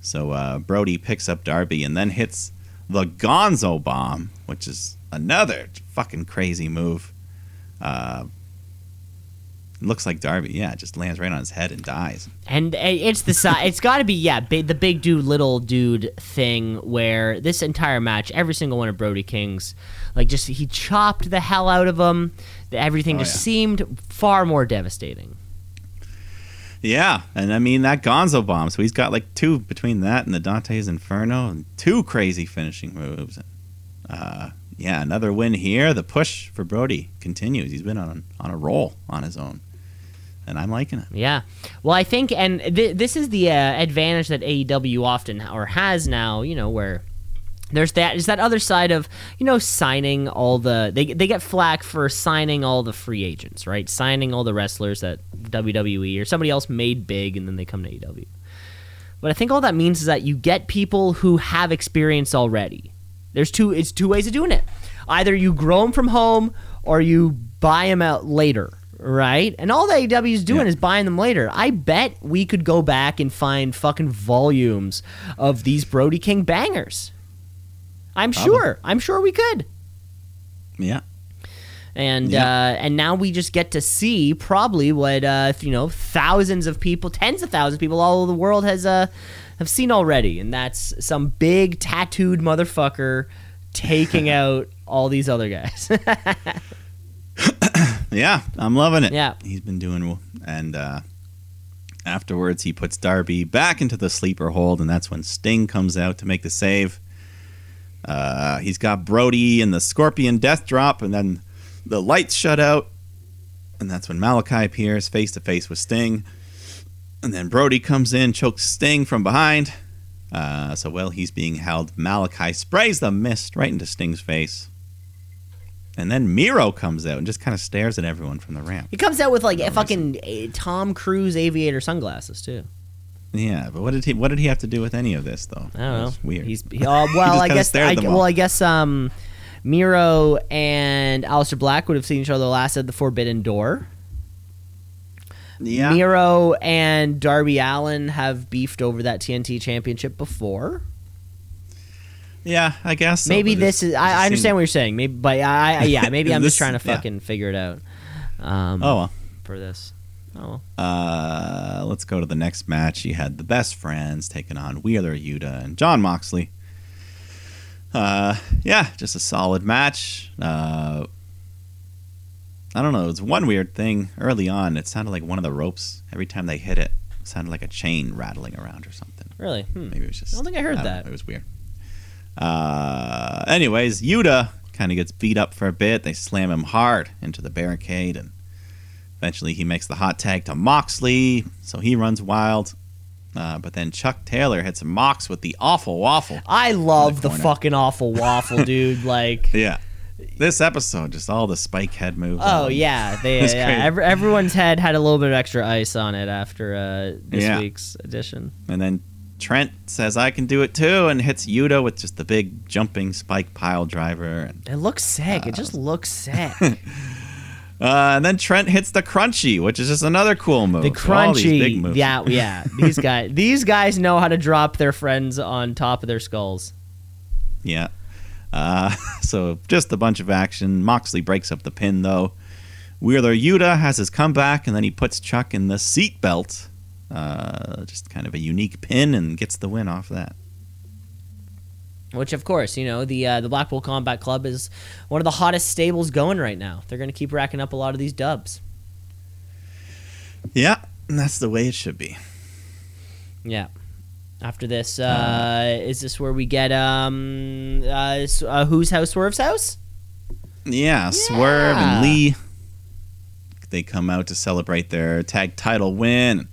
So uh, Brody picks up Darby and then hits the Gonzo bomb, which is another fucking crazy move. Uh, looks like Darby, yeah, just lands right on his head and dies. And uh, it's the si- it's got to be yeah, big, the big dude little dude thing where this entire match, every single one of Brody King's, like just he chopped the hell out of him. Everything Oh, just yeah. seemed far more devastating. Yeah, and I mean that Gonzo bomb. So he's got like two between that and the Dante's Inferno, and two crazy finishing moves. Uh, yeah, another win here. The push for Brody continues. He's been on on a roll on his own, and I'm liking it. Yeah. Well, I think, and th- this is the uh, advantage that AEW often or has now. You know, where there's that is that other side of you know signing all the they they get flack for signing all the free agents, right? Signing all the wrestlers that WWE or somebody else made big, and then they come to AEW. But I think all that means is that you get people who have experience already. There's two. It's two ways of doing it. Either you grow them from home, or you buy them out later, right? And all the AEW is doing Yeah. is buying them later. I bet we could go back and find fucking volumes of these Brody King bangers. I'm sure. I'm sure we could. Yeah, And uh, and now we just get to see probably what uh, you know thousands of people, tens of thousands of people all over the world has uh, have seen already, and that's some big tattooed motherfucker taking [LAUGHS] out all these other guys. [LAUGHS] yeah, I'm loving it. Yeah. he's been doing, well. and uh, afterwards he puts Darby back into the sleeper hold, and that's when Sting comes out to make the save. Uh, he's got Brody and the Scorpion Death Drop, and then the lights shut out, and that's when Malakai appears face to face with Sting, and then Brody comes in, chokes Sting from behind. Uh, so while he's being held, Malakai sprays the mist right into Sting's face. And then Miro comes out and just kind of stares at everyone from the ramp. he comes out with like No a fucking uh, Tom Cruise aviator sunglasses too. Yeah, but what did he what did he have to do with any of this though? I don't know. Weird. He's he, [LAUGHS] uh, well, I guess I, at them all. well, I guess um, Miro and Aleister Black would have seen each other last at the Forbidden Door. yeah. Miro and Darby Allin have beefed over that TNT championship before. Yeah, I guess. so, maybe this is. I, I understand what you're saying. Maybe, but I, I yeah, [LAUGHS] maybe I'm just trying to yeah. fucking figure it out. Um, Oh well. for this. Oh. Uh, let's go to the next match. You had the best friends taking on Wheeler Yuta and Jon Moxley. Uh, yeah, just a solid match. Uh, I don't know. It was one weird thing early on. It sounded like one of the ropes. Every time they hit it, it sounded like a chain rattling around or something. really? Hmm. Maybe it was just. I don't think I heard know. that. It was weird. Uh, anyways, Yuta kind of gets beat up for a bit. They slam him hard into the barricade, and eventually he makes the hot tag to Moxley, so he runs wild. Uh, but then Chuck Taylor hits Mox with the awful waffle. I love the, corner. fucking awful waffle, [LAUGHS] dude. Like, Yeah. This episode, just all the spike head moves. oh Um, yeah, [LAUGHS] they, yeah. Every, everyone's head had a little bit of extra ice on it after uh, this Yeah. week's edition. And then Trent says, I can do it too, and hits Yuta with just the big jumping spike pile driver. And, It looks sick. it just looks sick. [LAUGHS] uh, and then Trent hits the crunchy, which is just another cool move. The So all these big crunchy, yeah, [LAUGHS] yeah. These guys, these guys know how to drop their friends on top of their skulls. Yeah. Uh, [LAUGHS] so just a bunch of action. Moxley breaks up the pin though. Wheeler Yuta has his comeback, and then he puts Chuck in the seat belt. Uh, just kind of a unique pin, and gets the win off that. Which, of course, you know the uh, the Blackpool Combat Club is one of the hottest stables going right now. They're going to keep racking up a lot of these dubs. Yeah, and that's the way it should be. Yeah. After this, uh, is this where we get um uh, uh whose house? Swerve's house. Yeah, Swerve and Lee. They come out to celebrate their tag title win.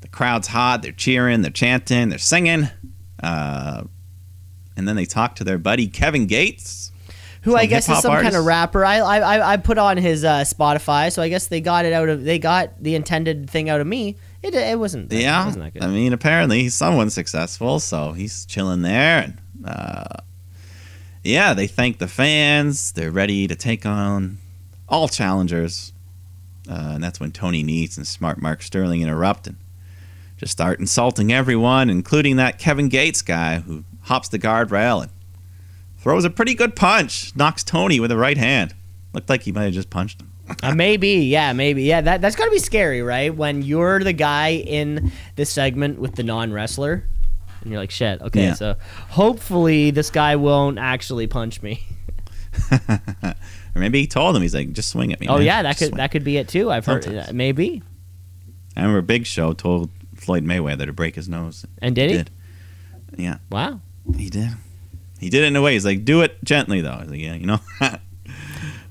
The crowd's hot. They're cheering. They're chanting. They're singing. Uh, and then they talk to their buddy Kevin Gates. Who I guess is some kind of rapper. I, I I- put on his uh, Spotify, so I guess they got it out of they got the intended thing out of me. It it wasn't. It Yeah, wasn't that good. I mean, apparently he's someone successful, so he's chilling there. And uh, yeah, they thank the fans. They're ready to take on all challengers. Uh, and that's when Tony Nese and Smart Mark Sterling interrupt and just start insulting everyone, including that Kevin Gates guy who hops the guardrail and throws a pretty good punch, knocks Tony with a right hand. Looked like he might have just punched him. [LAUGHS] Uh, maybe, yeah, maybe, yeah. That that's gotta be scary, right? When you're the guy in this segment with the non wrestler, and you're like, shit. Okay, Yeah. so hopefully this guy won't actually punch me. [LAUGHS] or maybe he told him, he's like, just swing at me. oh man. yeah, that Just could swing." that could be it too. I've heard uh, maybe. I remember Big Show told Floyd Mayweather to break his nose. And did he? did. Yeah, Wow. He did. He did it in a way. He's like, do it gently though. He's like, yeah, you know. [LAUGHS]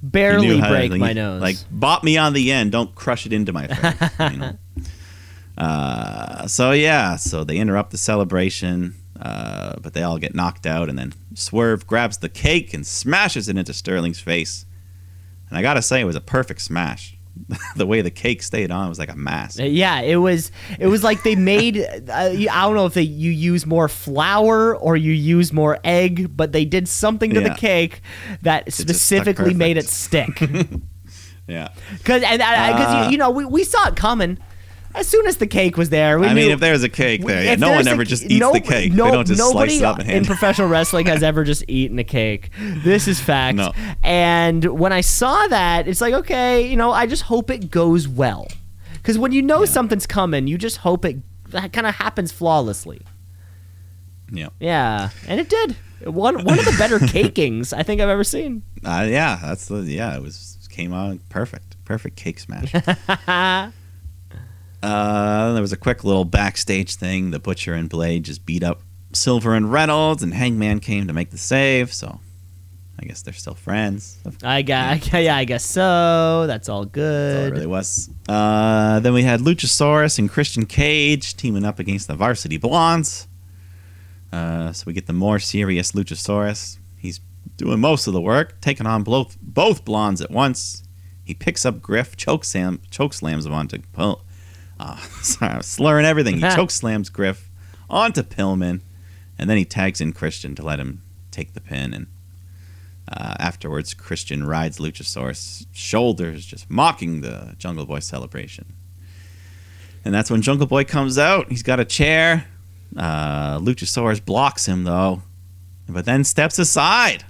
Barely knew how to- break like, my nose. Like, bop me on the end. Don't crush it into my [LAUGHS] face. you know. Uh, so yeah, so they interrupt the celebration, uh, but they all get knocked out, and then Swerve grabs the cake and smashes it into Sterling's face. And I gotta say, it was a perfect smash. [LAUGHS] the way the cake stayed on was like a mask. Uh, Yeah, it was. It was like they made. Uh, I don't know if they you use more flour or you use more egg, but they did something to the cake that stuck specifically made it stick. [LAUGHS] Yeah. [LAUGHS] Because and because Uh, you, you know we, we saw it coming as soon as the cake was there. We I knew, mean, if there's a cake there, yeah, no one there's a- ever just eats no- the cake. No, they don't just nobody slice it up and in hand professional wrestling has [LAUGHS] ever just eaten a cake. This is fact. No. And when I saw that, it's like okay, you know, I just hope it goes well. Because when you know something's coming, you just hope it that kind of happens flawlessly. Yeah. Yeah, and it did. One one of the better [LAUGHS] cakings I think I've ever seen. Uh, yeah, that's the yeah. It was came out perfect, perfect cake smash. [LAUGHS] uh, there was a quick little backstage thing. The butcher and Blade just beat up Silver and Reynolds, and Hangman came to make the save. So, I guess they're still friends. I got yeah, I guess so. That's all all good. it really was. Uh, then we had Luchasaurus and Christian Cage teaming up against the Varsity Blondes. Uh, so we get the more serious Luchasaurus. He's doing most of the work, taking on both both blondes at once. He picks up Griff, choke Sam, choke slams him onto [LAUGHS] uh, sorry, slurring everything. He [LAUGHS] choke slams Griff onto Pillman, and then he tags in Christian to let him take the pin. And uh, afterwards, Christian rides Luchasaurus' shoulders, just mocking the Jungle Boy celebration. And that's when Jungle Boy comes out. He's got a chair. Uh, Luchasaurus blocks him though, but then steps aside.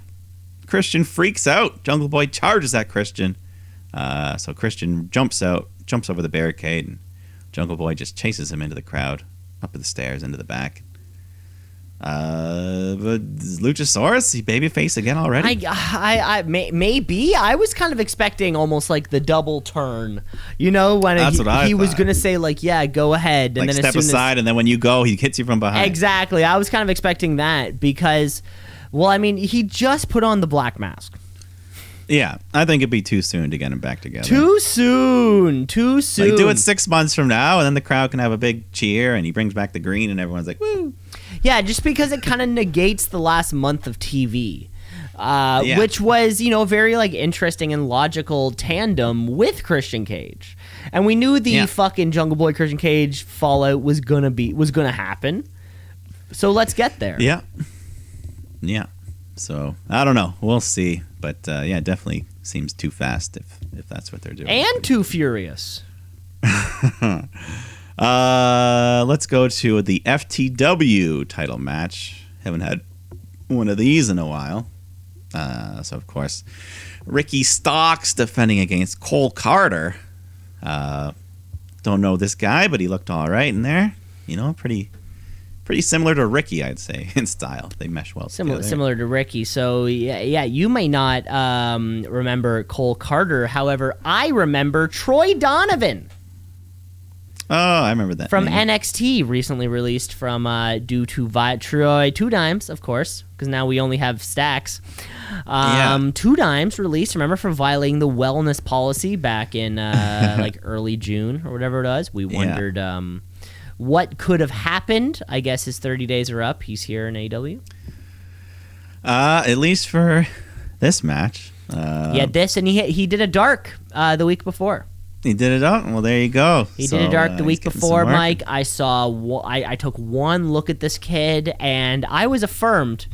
Christian freaks out. Jungle Boy charges at Christian. Uh, so Christian jumps out, jumps over the barricade, and Jungle Boy just chases him into the crowd, up the stairs, into the back. Uh, but Luchasaurus, he babyface again already? I, I, I may, maybe I was kind of expecting almost like the double turn, you know, when That's he, he was gonna say like, yeah, go ahead, and like then step as aside, and then when you go, he hits you from behind. exactly, I was kind of expecting that because, well, I mean, he just put on the black mask. Yeah, I think it'd be too soon to get him back together. Too soon, too soon. Like do it six months from now, and then the crowd can have a big cheer, and he brings back the green, and everyone's like, "Woo!" Yeah, just because it kind of negates the last month of TV. Uh, Yeah. Which was, you know, very like interesting and logical tandem with Christian Cage, and we knew the Yeah. fucking Jungle Boy Christian Cage fallout was gonna be was gonna happen. So let's get there. Yeah, yeah. So I don't know. We'll see, but uh, yeah, definitely seems too fast if if that's what they're doing. And too furious. [LAUGHS] Uh, let's go to the FTW title match. Haven't had one of these in a while. Uh, so of course, Ricky Starks defending against Cole Carter. Uh, don't know this guy, but he looked all right in there. You know, pretty, pretty similar to Ricky, I'd say [LAUGHS] in style. They mesh well Similar, together. similar to Ricky. So yeah, yeah, you may not um, remember Cole Carter. However, I remember Troy Donovan. Oh, I remember that from name. NXT recently released from uh, due to Vi- Troy Two Dimes, of course, because now we only have stacks. Um, Yeah. Two Dimes released. Remember for violating the wellness policy back in uh, [LAUGHS] like early June or whatever it was. We Yeah. wondered um, what could have happened. I guess his 30 days are up. He's here in AW. Uh, at least for this match. Uh, had this, and he he did a dark uh, the week before. He did it out. Well, there you go. He So, did a dark uh, the he's week before. Mike. I saw. I, I took one look at this kid, and I was affirmed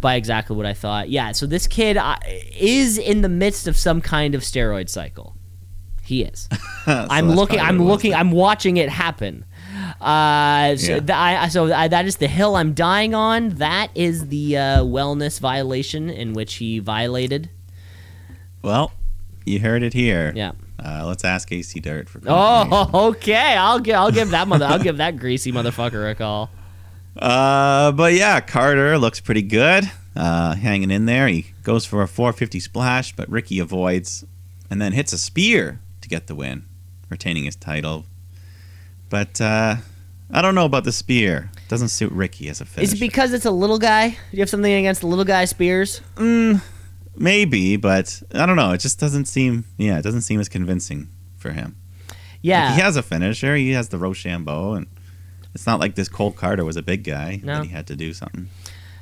by exactly what I thought. Yeah. So this kid uh, is in the midst of some kind of steroid cycle. He is. [LAUGHS] So I'm looking. I'm what it was looking. I'm watching it happen. Uh, so, Yeah. th- I, so I, that is the hill I'm dying on. That is the uh, wellness violation in which he violated. Well, you heard it here. Yeah. Uh, let's ask AC Dirt for. Oh, [LAUGHS] okay. I'll give. I'll give that mother. I'll give that greasy motherfucker a call. Uh, but yeah, Carter looks pretty good. Uh, hanging in there. He goes for a 450 splash, but Ricky avoids, and then hits a spear to get the win, retaining his title. But uh, I don't know about the spear. Doesn't suit Ricky as a finish. Is it because it's a little guy? Do you have something against the little guy spears? Maybe, but I don't know. It just doesn't seem. Yeah, it doesn't seem as convincing for him. Yeah. Like, he has a finisher. He has the Roshambo, and it's not like this Cole Carter was a big guy No. that he had to do something.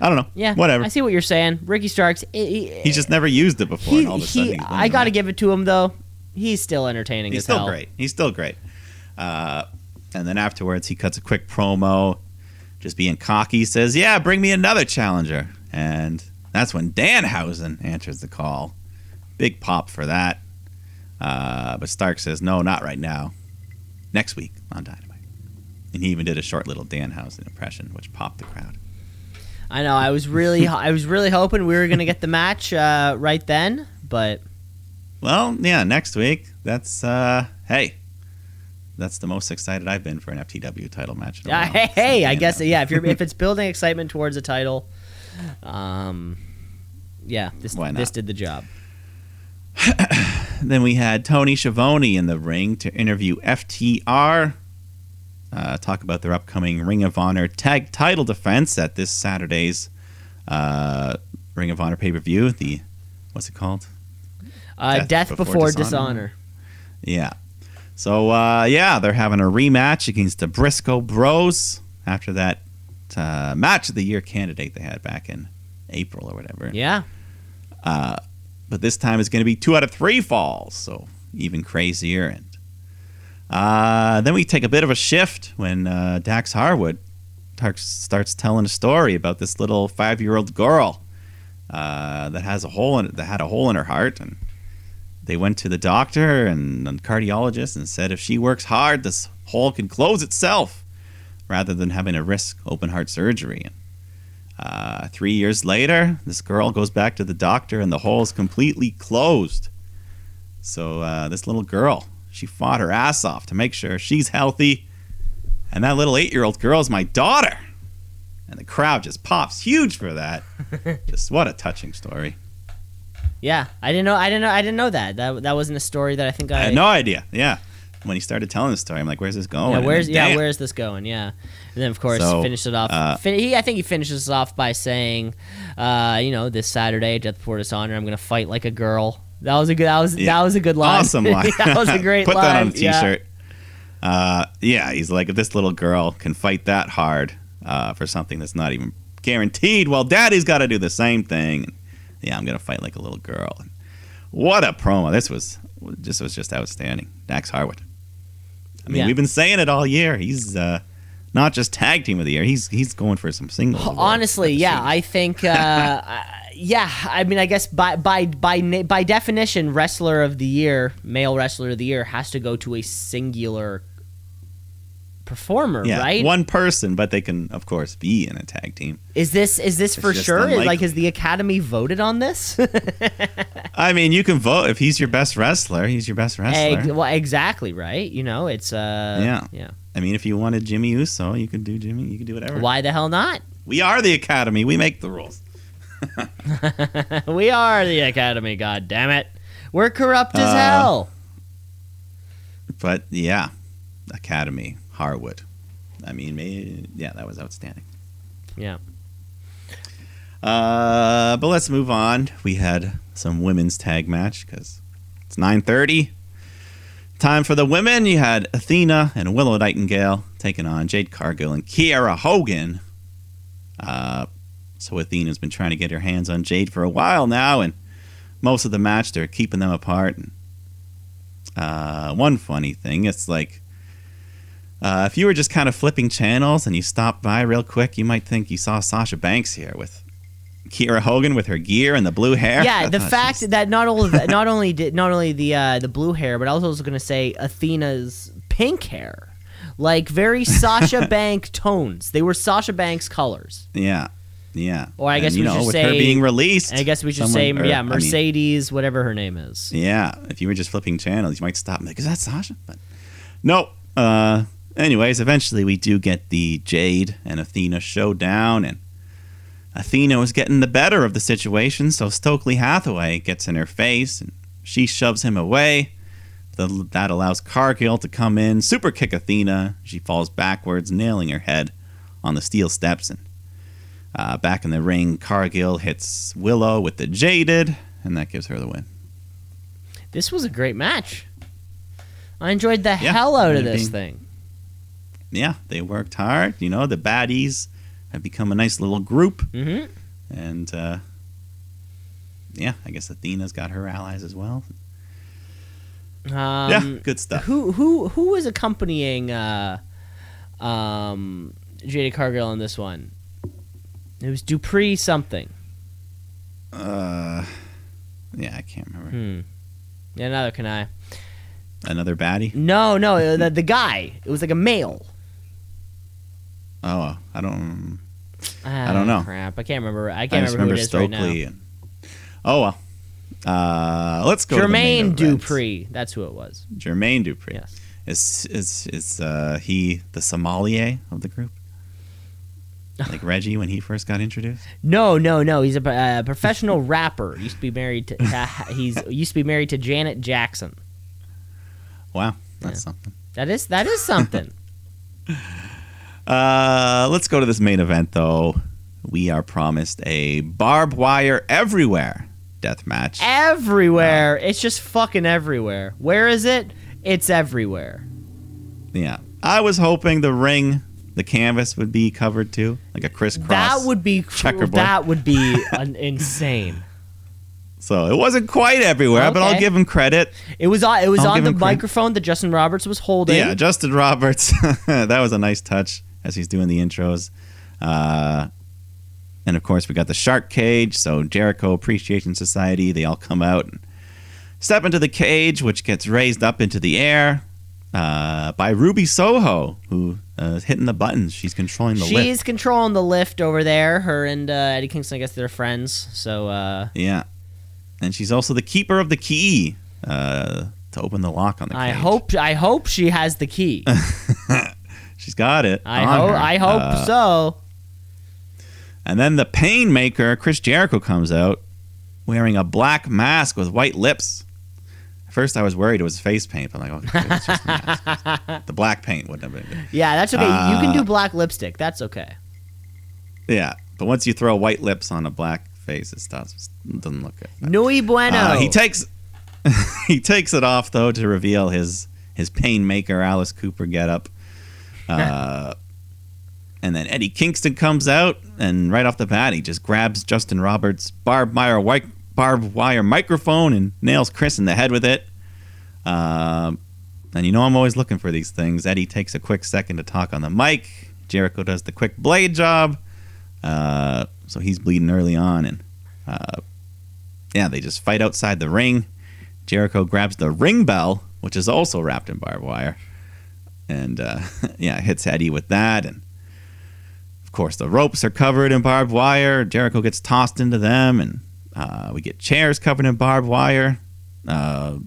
I don't know. yeah. whatever. I see what you're saying. Ricky Starks. He, He's just never used it before, he, all of a sudden he- he's I got to give it to him though. He's still entertaining He's as still hell. great. He's still great. Uh, and then afterwards, he cuts a quick promo, just being cocky. Says, "Yeah, bring me another challenger." And that's when Danhausen answers the call. Big pop for that. Uh, but Stark says, "No, not right now. Next week on Dynamite." And he even did a short little Danhausen impression, which popped the crowd. I know. I was really, [LAUGHS] I was really hoping we were gonna get the match uh, right then, but Well, yeah, next week. That's uh, hey, that's the most excited I've been for an FTW title match. In a while. hey, hey, So, I guess yeah. If you're, if [LAUGHS] it's building excitement towards a title, um, yeah, this this did the job. [CLEARS THROAT] Then we had Tony Schiavone in the ring to interview FTR. Uh, talk about their upcoming Ring of Honor tag title defense at this Saturday's uh, Ring of Honor pay per view. The what's it called? Uh, Death death, before before, dishonor. dishonor. Yeah. So uh, yeah, they're having a rematch against the Briscoe Bros after that uh, match of the year candidate they had back in April or whatever. Yeah. but this time it's going to be two out of three falls, so even crazier. And uh, then we take a bit of a shift when uh, Dax Harwood tar- starts telling a story about this little five-year-old girl uh, that has a hole in that had a hole in her heart, and they went to the doctor and the cardiologist and said if she works hard, this hole can close itself, rather than having to risk open heart surgery. And Uh, three years later, this girl goes back to the doctor, and the hole is completely closed. So uh, this little girl, she fought her ass off to make sure she's healthy, and that little eight-year-old girl is my daughter. And the crowd just pops huge for that. [LAUGHS] just what a touching story. Yeah, I didn't know. I didn't know. I didn't know that. That that wasn't a story that I think I. I had no idea. Yeah. When he started telling the story, I'm like, where's this going? Yeah, where's then, yeah, damn. where's this going? Yeah, and then of course So, finished it off. uh, fin- he, I think he finishes off by saying, uh, you know, this Saturday, Death Before Dishonor, I'm gonna fight like a girl. That was a good. That was Yeah. that was a good line. Awesome [LAUGHS] line. that was a great [LAUGHS] Put line. that on a yeah. t-shirt. Uh, yeah, he's like, if this little girl can fight that hard uh, for something that's not even guaranteed, well, daddy's got to do the same thing. Yeah, I'm gonna fight like a little girl. And what a promo! This was this was just outstanding. Dax Harwood. I mean, Yeah. we've been saying it all year. He's uh, not just tag team of the year. He's he's going for some singles. Honestly, yeah. I think, uh, uh, [LAUGHS] yeah, I mean, I guess by by by by definition, wrestler of the year, male wrestler of the year, has to go to a singular performer, yeah, right? one person, but they can of course be in a tag team. Is this is this for sure? unlikely. Like, has the Academy voted on this? [LAUGHS] I mean, you can vote if he's your best wrestler. He's your best wrestler. Egg, well, exactly, right? You know, it's uh, Yeah. yeah. I mean, if you wanted Jimmy Uso, you could do Jimmy. You could do whatever. Why the hell not? We are the Academy. We make the rules. [LAUGHS] we are the Academy. God damn it, we're corrupt as Uh, hell. But yeah, Academy Harwood. I mean, may yeah, that was outstanding. Yeah. Uh, but let's move on. We had some women's tag match because it's nine thirty. Time for the women. You had Athena and Willow Nightingale taking on Jade Cargill and Kiera Hogan. Uh, so Athena's been trying to get her hands on Jade for a while now, and most of the match they're keeping them apart. And uh, one funny thing, it's like uh, if you were just kind of flipping channels and you stopped by real quick, you might think you saw Sasha Banks here with Kiera Hogan with her gear and the blue hair. Yeah, [LAUGHS] the fact she's- that not only [LAUGHS] not only did not only the uh, the blue hair, but I was also going to say Athena's pink hair, like very [LAUGHS] Sasha Bank tones. They were Sasha Banks colors. yeah, yeah. Or I And, guess we know, should with her say- being released. I guess we should someone- say, or, yeah, I mean, Mercedes, whatever her name is. Yeah, if you were just flipping channels, you might stop and be like, "Is that Sasha?" But nope. Uh, anyways, eventually we do get the Jade and Athena showdown, and Athena was getting the better of the situation, so Stokely Hathaway gets in her face, and she shoves him away. The, that allows Cargill to come in, super kick Athena. She falls backwards, nailing her head on the steel steps, and uh, back in the ring, Cargill hits Willow with the Jaded, and that gives her the win. This was a great match. I enjoyed the Yeah, hell out of this being- thing. Yeah, they worked hard. You know, the baddies have become a nice little group, hmm and uh, yeah, I guess Athena's got her allies as well. Um, yeah, good stuff. Who who who was accompanying uh, um, Jada Cargill on this one? It was Dupri something. Uh, yeah, I can't remember. Hmm. Yeah, neither can I. Another baddie? No, no, the, the guy. It was like a male. Oh, I don't. Ah, don't know. Crap, I can't remember. I I can't just remember, remember who it is right now. Stokely. and, oh well. Uh, let's go. to the main Jermaine. Dupri. That's who it was. Jermaine Dupri. Yes. Is is is uh, he the sommelier of the group? [LAUGHS] Like Reggie when he first got introduced. No, no, no. He's a uh, professional [LAUGHS] rapper. Used to be married to. Uh, [LAUGHS] he's used to be married to Janet Jackson. Wow, that's Yeah. something. That is that is something. Uh, let's go to this main event though. We are promised a barbed wire everywhere death match. everywhere. It's just fucking everywhere. Where is it? It's everywhere. Yeah, I was hoping the ring, the canvas would be covered too, like a crisscross. that would be checkerboard. that would be [LAUGHS] an, insane. So it wasn't quite everywhere, but I'll give him credit. It was on. It was I'll on the credit. microphone that Justin Roberts was holding. Yeah, Justin Roberts. [LAUGHS] that was a nice touch as he's doing the intros. Uh, and of course, we got the Shark Cage. So Jericho Appreciation Society, they all come out and step into the cage, which gets raised up into the air. uh, by Ruby Soho, who uh, is hitting the buttons. She's controlling the She's lift. She's controlling the lift over there. Her and uh, Eddie Kingston, I guess they're friends. So uh, Yeah, and she's also the keeper of the key uh, to open the lock on the. cage. I hope I hope she has the key. [LAUGHS] she's got it. I hope her. I hope Uh, so. And then the pain maker, Chris Jericho, comes out wearing a black mask with white lips. At first, I was worried it was face paint. But I'm like, okay, it's just mask. [LAUGHS] the black paint wouldn't have been. Yeah, that's okay. you can uh, do black lipstick. That's okay. Yeah, but once you throw white lips on a black face, it stops. It doesn't look good. Nui bueno. Uh, he takes [LAUGHS] he takes it off though to reveal his his pain maker Alice Cooper getup. Uh, and then Eddie Kingston comes out, and right off the bat, he just grabs Justin Roberts' barbed wire white barbed wire microphone and nails Chris in the head with it. Um, and you know I'm always looking for these things. Eddie takes a quick second to talk on the mic. Jericho does the quick blade job. Uh, so he's bleeding early on, and uh, yeah, they just fight outside the ring. Jericho grabs the ring bell, which is also wrapped in barbed wire, and uh, [LAUGHS] yeah, hits Eddie with that. And of course, the ropes are covered in barbed wire. Jericho gets tossed into them, and uh, we get chairs covered in barbed wire. Uh,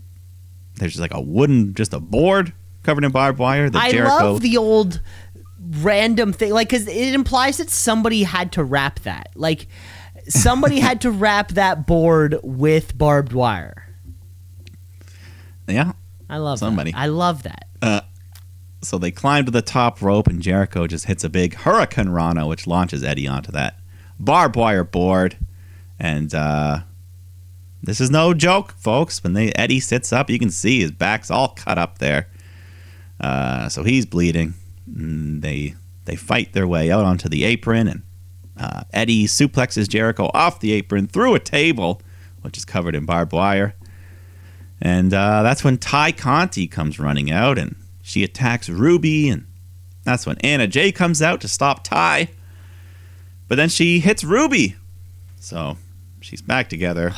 there's just like a wooden, just a board covered in barbed wire. That I Jericho, love the old random thing, like because it implies that somebody had to wrap that. Like somebody had to wrap that board with barbed wire. yeah. I love Somebody. That. I love that. So they climb to the top rope, and Jericho just hits a big Hurricanrana, which launches Eddie onto that barbed wire board. And uh, this is no joke, folks. When they Eddie sits up, you can see his back's all cut up there. Uh, so he's bleeding. And they they fight their way out onto the apron, and uh, Eddie suplexes Jericho off the apron through a table, which is covered in barbed wire. And uh, that's when Tay Conti comes running out, and she attacks Ruby, and that's when Anna Jay comes out to stop Tay. But then she hits Ruby, so she's back together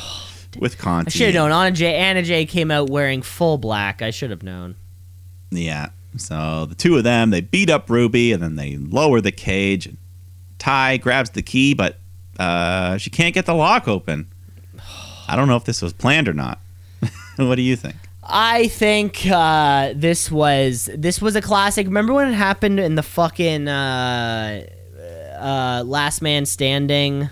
with Conti. I should have known. Anna Jay. Anna Jay. came out wearing full black. I should have known. Yeah. So the two of them, they beat up Ruby, and then they lower the cage. And Tay grabs the key, but uh, she can't get the lock open. I don't know if this was planned or not. [LAUGHS] what do you think? I think uh, this was this was a classic. Remember when it happened in the fucking uh, uh, Last Man Standing,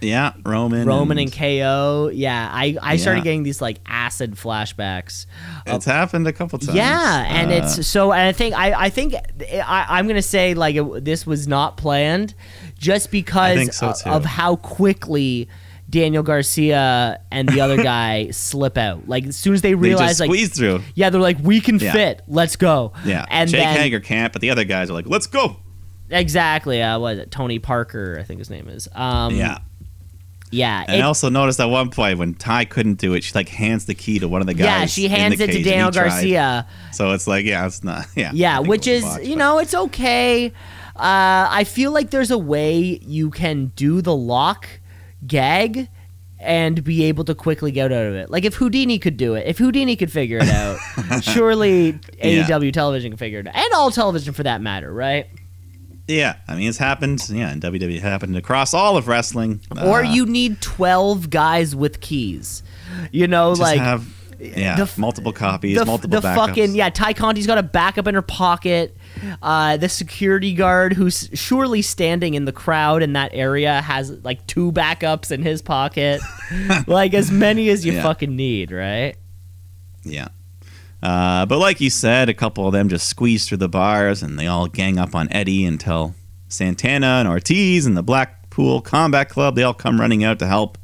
Yeah, Roman. Roman and KO? Yeah, I I started Yeah. getting these like acid flashbacks. It's happened a couple times. Yeah, and Uh, it's so. And I think I I think I, I'm gonna say like it, this was not planned, just because so, of how quickly. Daniel Garcia and the other [LAUGHS] guy slip out. Like as soon as they they realize, just like squeeze through. Yeah, they're like, we can Yeah. fit. Let's go. Yeah, and Jake then Hager can't, but the other guys are like, "Let's go." exactly. Uh, what is it? Tony Parker, I think his name is. Um, yeah, yeah. and it- I also noticed at one point when Tay couldn't do it, she like hands the key to one of the guys. yeah, she hands it to Daniel. Garcia. So it's like, yeah, it's not. Yeah, Yeah, which is you but- know it's okay. Uh, I feel like there's a way you can do the lock gag and be able to quickly get out of it. Like if Houdini could do it, if Houdini could figure it out, [LAUGHS] surely Yeah. AEW television can figure it out, and all television for that matter, right? Yeah, I mean, it's happened. Yeah, and WWE happened across all of wrestling. or Uh, you need 12 guys with keys. You know, just like have yeah, the multiple copies, the, multiple the backups. fucking yeah, Tay Conti's got a backup in her pocket. Uh, the security guard who's surely standing in the crowd in that area has like two backups in his pocket. [LAUGHS] like as many as you Yeah. fucking need, right? Yeah. Uh, but like you said, a couple of them just squeeze through the bars and they all gang up on Eddie until Santana and Ortiz and the Blackpool Combat Club, they all come running out to help.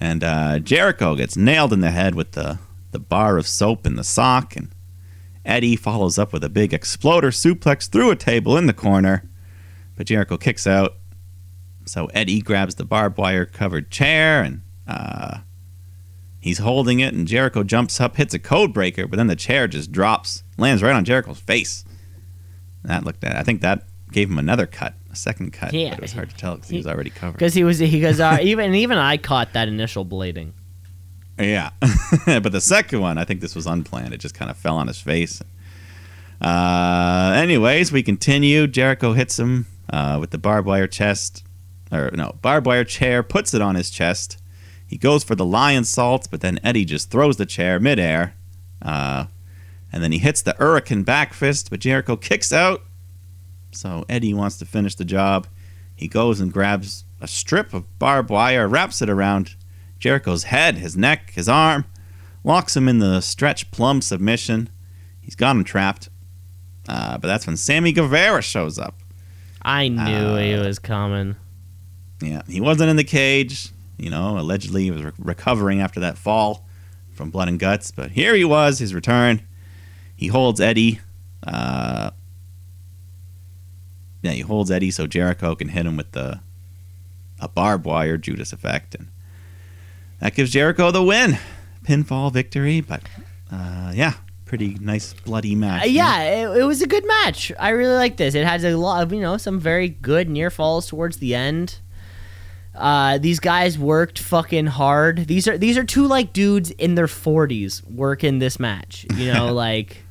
And uh, Jericho gets nailed in the head with the, the bar of soap in the sock. And Eddie follows up with a big exploder suplex through a table in the corner. But Jericho kicks out. So Eddie grabs the barbed wire covered chair and uh, He's holding it, and Jericho jumps up, hits a code breaker, but then the chair just drops, lands right on Jericho's face. That looked at. I think that gave him another cut, a second cut. Yeah. it was hard to tell because he was already covered. Because he was he goes uh, [LAUGHS] even even I caught that initial bleeding. Yeah, [LAUGHS] but the second one, I think this was unplanned. It just kind of fell on his face. Uh, anyways, we continue. Jericho hits him uh, with the barbed wire chest, or no, barbed wire chair, puts it on his chest. He goes for the Lionsault, but then Eddie just throws the chair midair. Uh, and then he hits the hurricane back fist, but Jericho kicks out. So Eddie wants to finish the job. He goes and grabs a strip of barbed wire, wraps it around Jericho's head, his neck, his arm, locks him in the stretch plum submission. He's got him trapped. Uh, but that's when Sammy Guevara shows up. I knew Uh, he was coming. Yeah, he wasn't in the cage. You know, allegedly he was re- recovering after that fall from blood and guts. But here he was, his return. He holds Eddie. Uh, yeah, he holds Eddie so Jericho can hit him with the a barbed wire Judas effect, and that gives Jericho the win, pinfall victory. But uh, yeah, pretty nice bloody match. Uh, yeah, it, it was a good match. I really like this. It has a lot of, you know, some very good near falls towards the end. Uh, these guys worked fucking hard. These are these are two like dudes in their forties working this match. You know, [LAUGHS] like,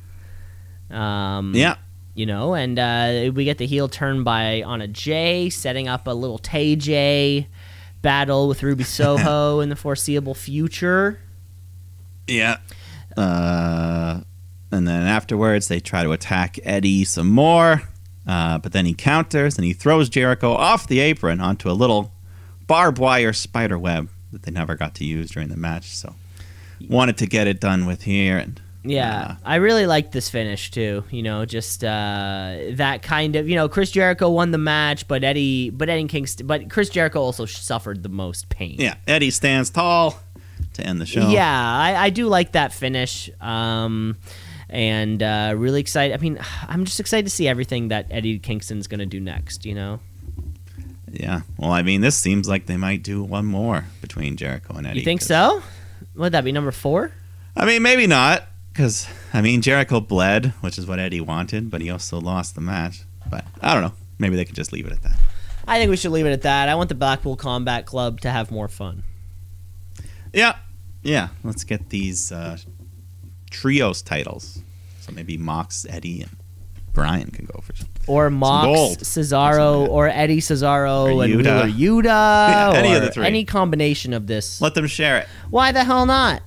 um, yeah. you know, and uh, we get the heel turn by Anna Jay, setting up a little Tay J battle with Ruby [LAUGHS] Soho in the foreseeable future. Yeah. Uh, and then afterwards, they try to attack Eddie some more. Uh, but then he counters and he throws Jericho off the apron onto a little barbed wire spider web that they never got to use during the match. So wanted to get it done with here. And Yeah, Uh, I really like this finish too. You know, just uh, that kind of you know, Chris Jericho won the match, but Eddie, but Eddie Kingston, but Chris Jericho also suffered the most pain. yeah, Eddie stands tall to end the show. Yeah, I, I do like that finish. Um, and uh, really excited. I mean, [SIGHS] I'm just excited to see everything that Eddie Kingston's gonna do next. You know, Yeah. Well, I mean, this seems like they might do one more between Jericho and Eddie. you think so? Would that be number four? I mean, maybe not, because I mean Jericho bled, which is what Eddie wanted, but he also lost the match. But I don't know. Maybe they could just leave it at that. I think we should leave it at that. I want the Blackpool Combat Club to have more fun. Yeah, yeah. Let's get these uh, trios titles. So maybe Mox, Eddie, and Bryan can go for some. or Mox, gold. Cesaro, Something or Eddie Cesaro Or and Yuta. Wheeler Yuta, [LAUGHS] Yeah, any of the three. any combination of this. Let them share it. Why the hell not?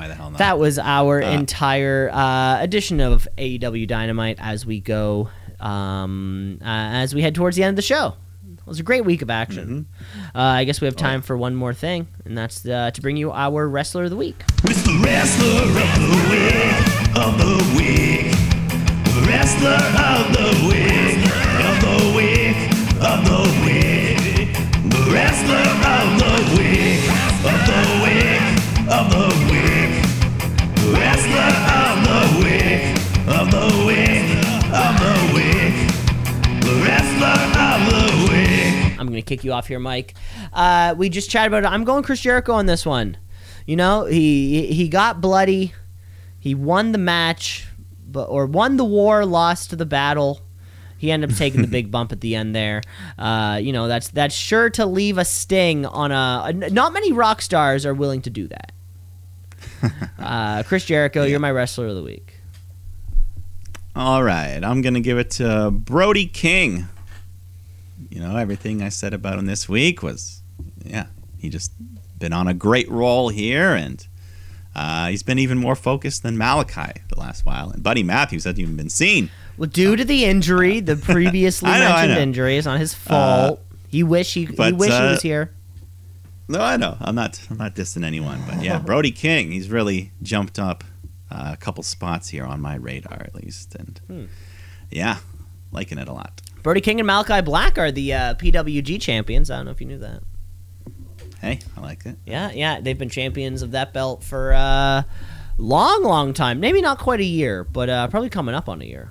Why the hell not? That was our Uh, entire uh, edition of AEW Dynamite as we go, um, uh, as we head towards the end of the show. It was a great week of action. Mm-hmm. Uh, I guess we have Oh, time for one more thing, and that's uh, to bring you our wrestler of the week. It's the wrestler of the week, of the week. Wrestler of the week, of the week, of the week. The wrestler of the week, of the week, of the week. Wrestler of the week, of the week, of the week. The wrestler of the week. I'm gonna kick you off here, Mike. Uh, we just chatted about it. I'm going Chris Jericho on this one. You know, he he got bloody. He won the match, but or won the war, lost the battle. He ended up taking the [LAUGHS] big bump at the end there. Uh, you know, that's that's sure to leave a sting on a. a- Not many rock stars are willing to do that. [LAUGHS] Uh, Chris Jericho, you're my wrestler of the week. All right, I'm gonna give it to Brody King. You know, everything I said about him this week was, yeah, he just been on a great roll here, and uh, he's been even more focused than Malakai the last while. And Buddy Matthews hasn't even been seen. Well, due to the injury, the [LAUGHS] previously know, mentioned injury, it's not his fault. he wish he, he but, wish he uh, was here. No, I know. I'm not. I'm not dissing anyone, but yeah, [LAUGHS] Brody King. He's really jumped up uh, a couple spots here on my radar, at least, and Hmm. yeah, liking it a lot. Brody King and Malakai Black are the uh, PWG champions. I don't know if you knew that. Hey, I like it. Yeah, yeah, they've been champions of that belt for a long, long time. Maybe not quite a year, but uh, probably coming up on a year.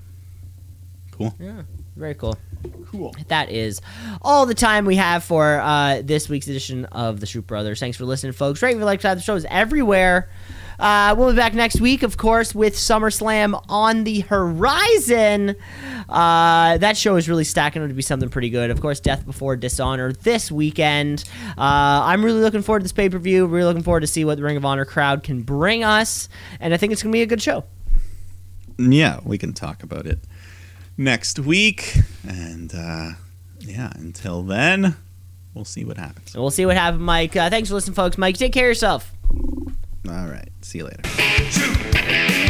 Cool. Yeah, very cool. Cool. That is all the time we have for uh, this week's edition of the Shoot Brothers. Thanks for listening, folks. Rate, if you like, subscribe. The show is everywhere. Uh, we'll be back next week, of course, with SummerSlam on the horizon. Uh, that show is really stacking up to be something pretty good. Of course, Death Before Dishonor this weekend. Uh, I'm really looking forward to this pay per view. Really looking forward to see what the Ring of Honor crowd can bring us, and I think it's going to be a good show. yeah, we can talk about it next week. And uh, yeah, until then, we'll see what happens. We'll see what happens, Mike. Uh, thanks for listening, folks. Mike, take care of yourself. All right. See you later. Shoot.